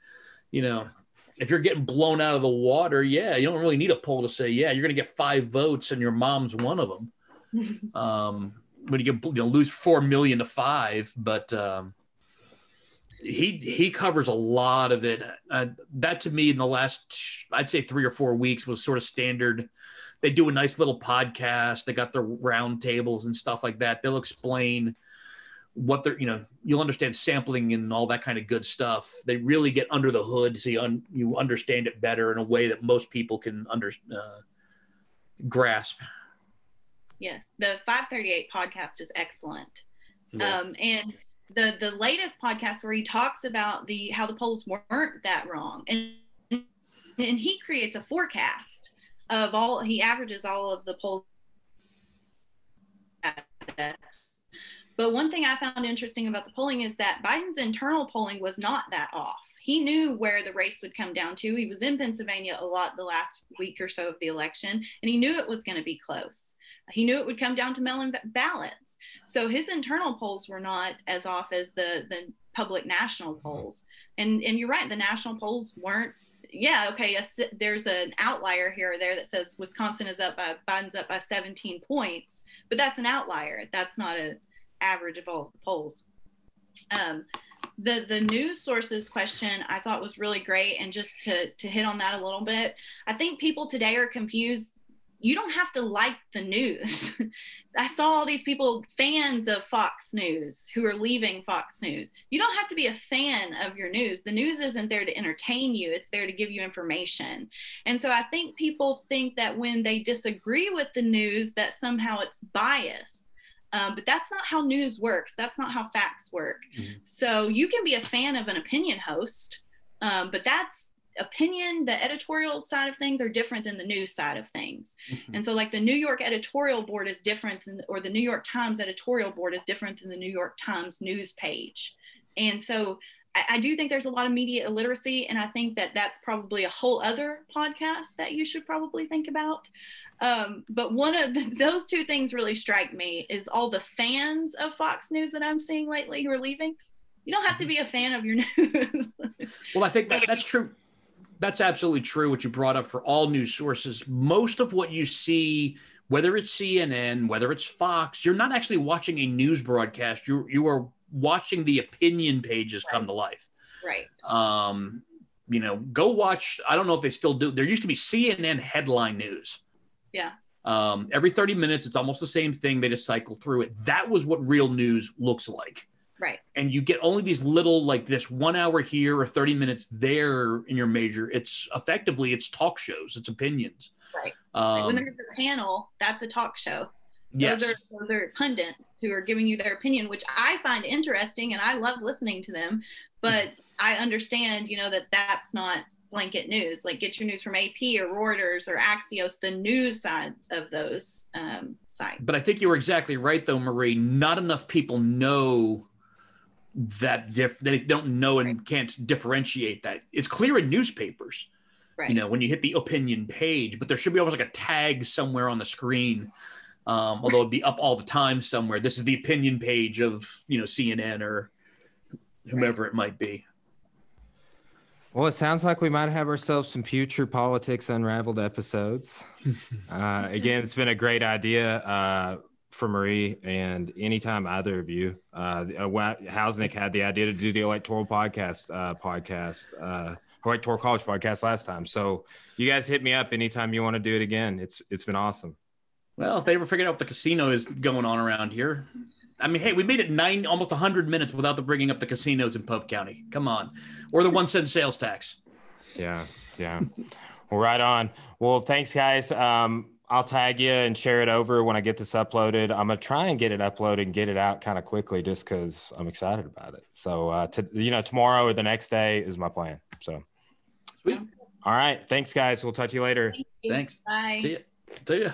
You know, if you're getting blown out of the water, yeah, you don't really need a poll to say, yeah, you're going to get five votes and your mom's one of them. um, when you get you know, lose four million to five, but um, he he covers a lot of it. Uh, that to me, in the last, I'd say three or four weeks, was sort of standard they do a nice little podcast. They got their round tables and stuff like that. They'll explain what they're, you know, you'll understand sampling and all that kind of good stuff. They really get under the hood so you, un, you understand it better in a way that most people can under uh, grasp. Yes, the 538 podcast is excellent. Yeah. Um, and the the latest podcast where he talks about the how the polls weren't that wrong and and he creates a forecast of all he averages all of the polls. But one thing i found interesting about the polling is that biden's internal polling was not that off. He knew where the race would come down to. He was in pennsylvania a lot the last week or so of the election and he knew it was going to be close. He knew it would come down to mail-in ballots. So his internal polls were not as off as the the public national polls. And and you're right the national polls weren't yeah, okay, a, there's an outlier here or there that says Wisconsin is up by Biden's up by 17 points, but that's an outlier. That's not an average of all the polls. Um, the the news sources question I thought was really great, and just to to hit on that a little bit, I think people today are confused you don't have to like the news. I saw all these people, fans of Fox News, who are leaving Fox News. You don't have to be a fan of your news. The news isn't there to entertain you, it's there to give you information. And so I think people think that when they disagree with the news, that somehow it's bias. Um, but that's not how news works. That's not how facts work. Mm-hmm. So you can be a fan of an opinion host, um, but that's opinion the editorial side of things are different than the news side of things. Mm-hmm. and so like the new york editorial board is different than or the new york times editorial board is different than the new york times news page. And so I, I do think there's a lot of media illiteracy and i think that that's probably a whole other podcast that you should probably think about. Um, but one of the, those two things really strike me is all the fans of fox news that i'm seeing lately who are leaving. You don't have to mm-hmm. be a fan of your news. Well i think that, that's true that's absolutely true. What you brought up for all news sources, most of what you see, whether it's CNN, whether it's Fox, you're not actually watching a news broadcast. You you are watching the opinion pages right. come to life. Right. Um, you know, go watch. I don't know if they still do. There used to be CNN headline news. Yeah. Um, every 30 minutes, it's almost the same thing. They just cycle through it. That was what real news looks like. Right. And you get only these little, like this one hour here or 30 minutes there in your major. It's effectively, it's talk shows, it's opinions. Right. Um, when there's a panel, that's a talk show. Yes. Those are, those are pundits who are giving you their opinion, which I find interesting and I love listening to them. But I understand, you know, that that's not blanket news. Like get your news from AP or Reuters or Axios, the news side of those um, sites. But I think you were exactly right, though, Marie. Not enough people know that diff- they don't know and right. can't differentiate that. It's clear in newspapers. Right. You know, when you hit the opinion page, but there should be almost like a tag somewhere on the screen um, although it'd be up all the time somewhere. This is the opinion page of you know CNN or whomever it might be. Well, it sounds like we might have ourselves some future politics unraveled episodes. uh, again, it's been a great idea uh, for Marie, and anytime either of you, uh, uh Hausnick had the idea to do the electoral podcast uh, podcast. Uh, electoral college podcast last time. So you guys hit me up anytime you want to do it again. It's it's been awesome. Well, if they ever figured out what the casino is going on around here, I mean, hey, we made it nine, almost hundred minutes without the bringing up the casinos in Pope County. Come on, or the one cent sales tax. Yeah, yeah. well, right on. Well, thanks, guys. Um, I'll tag you and share it over when I get this uploaded. I'm gonna try and get it uploaded and get it out kind of quickly, just because I'm excited about it. So, uh, to, you know, tomorrow or the next day is my plan. So, Sweet. all right. Thanks, guys. We'll talk to you later. Thank you. Thanks. Bye. See you. See ya.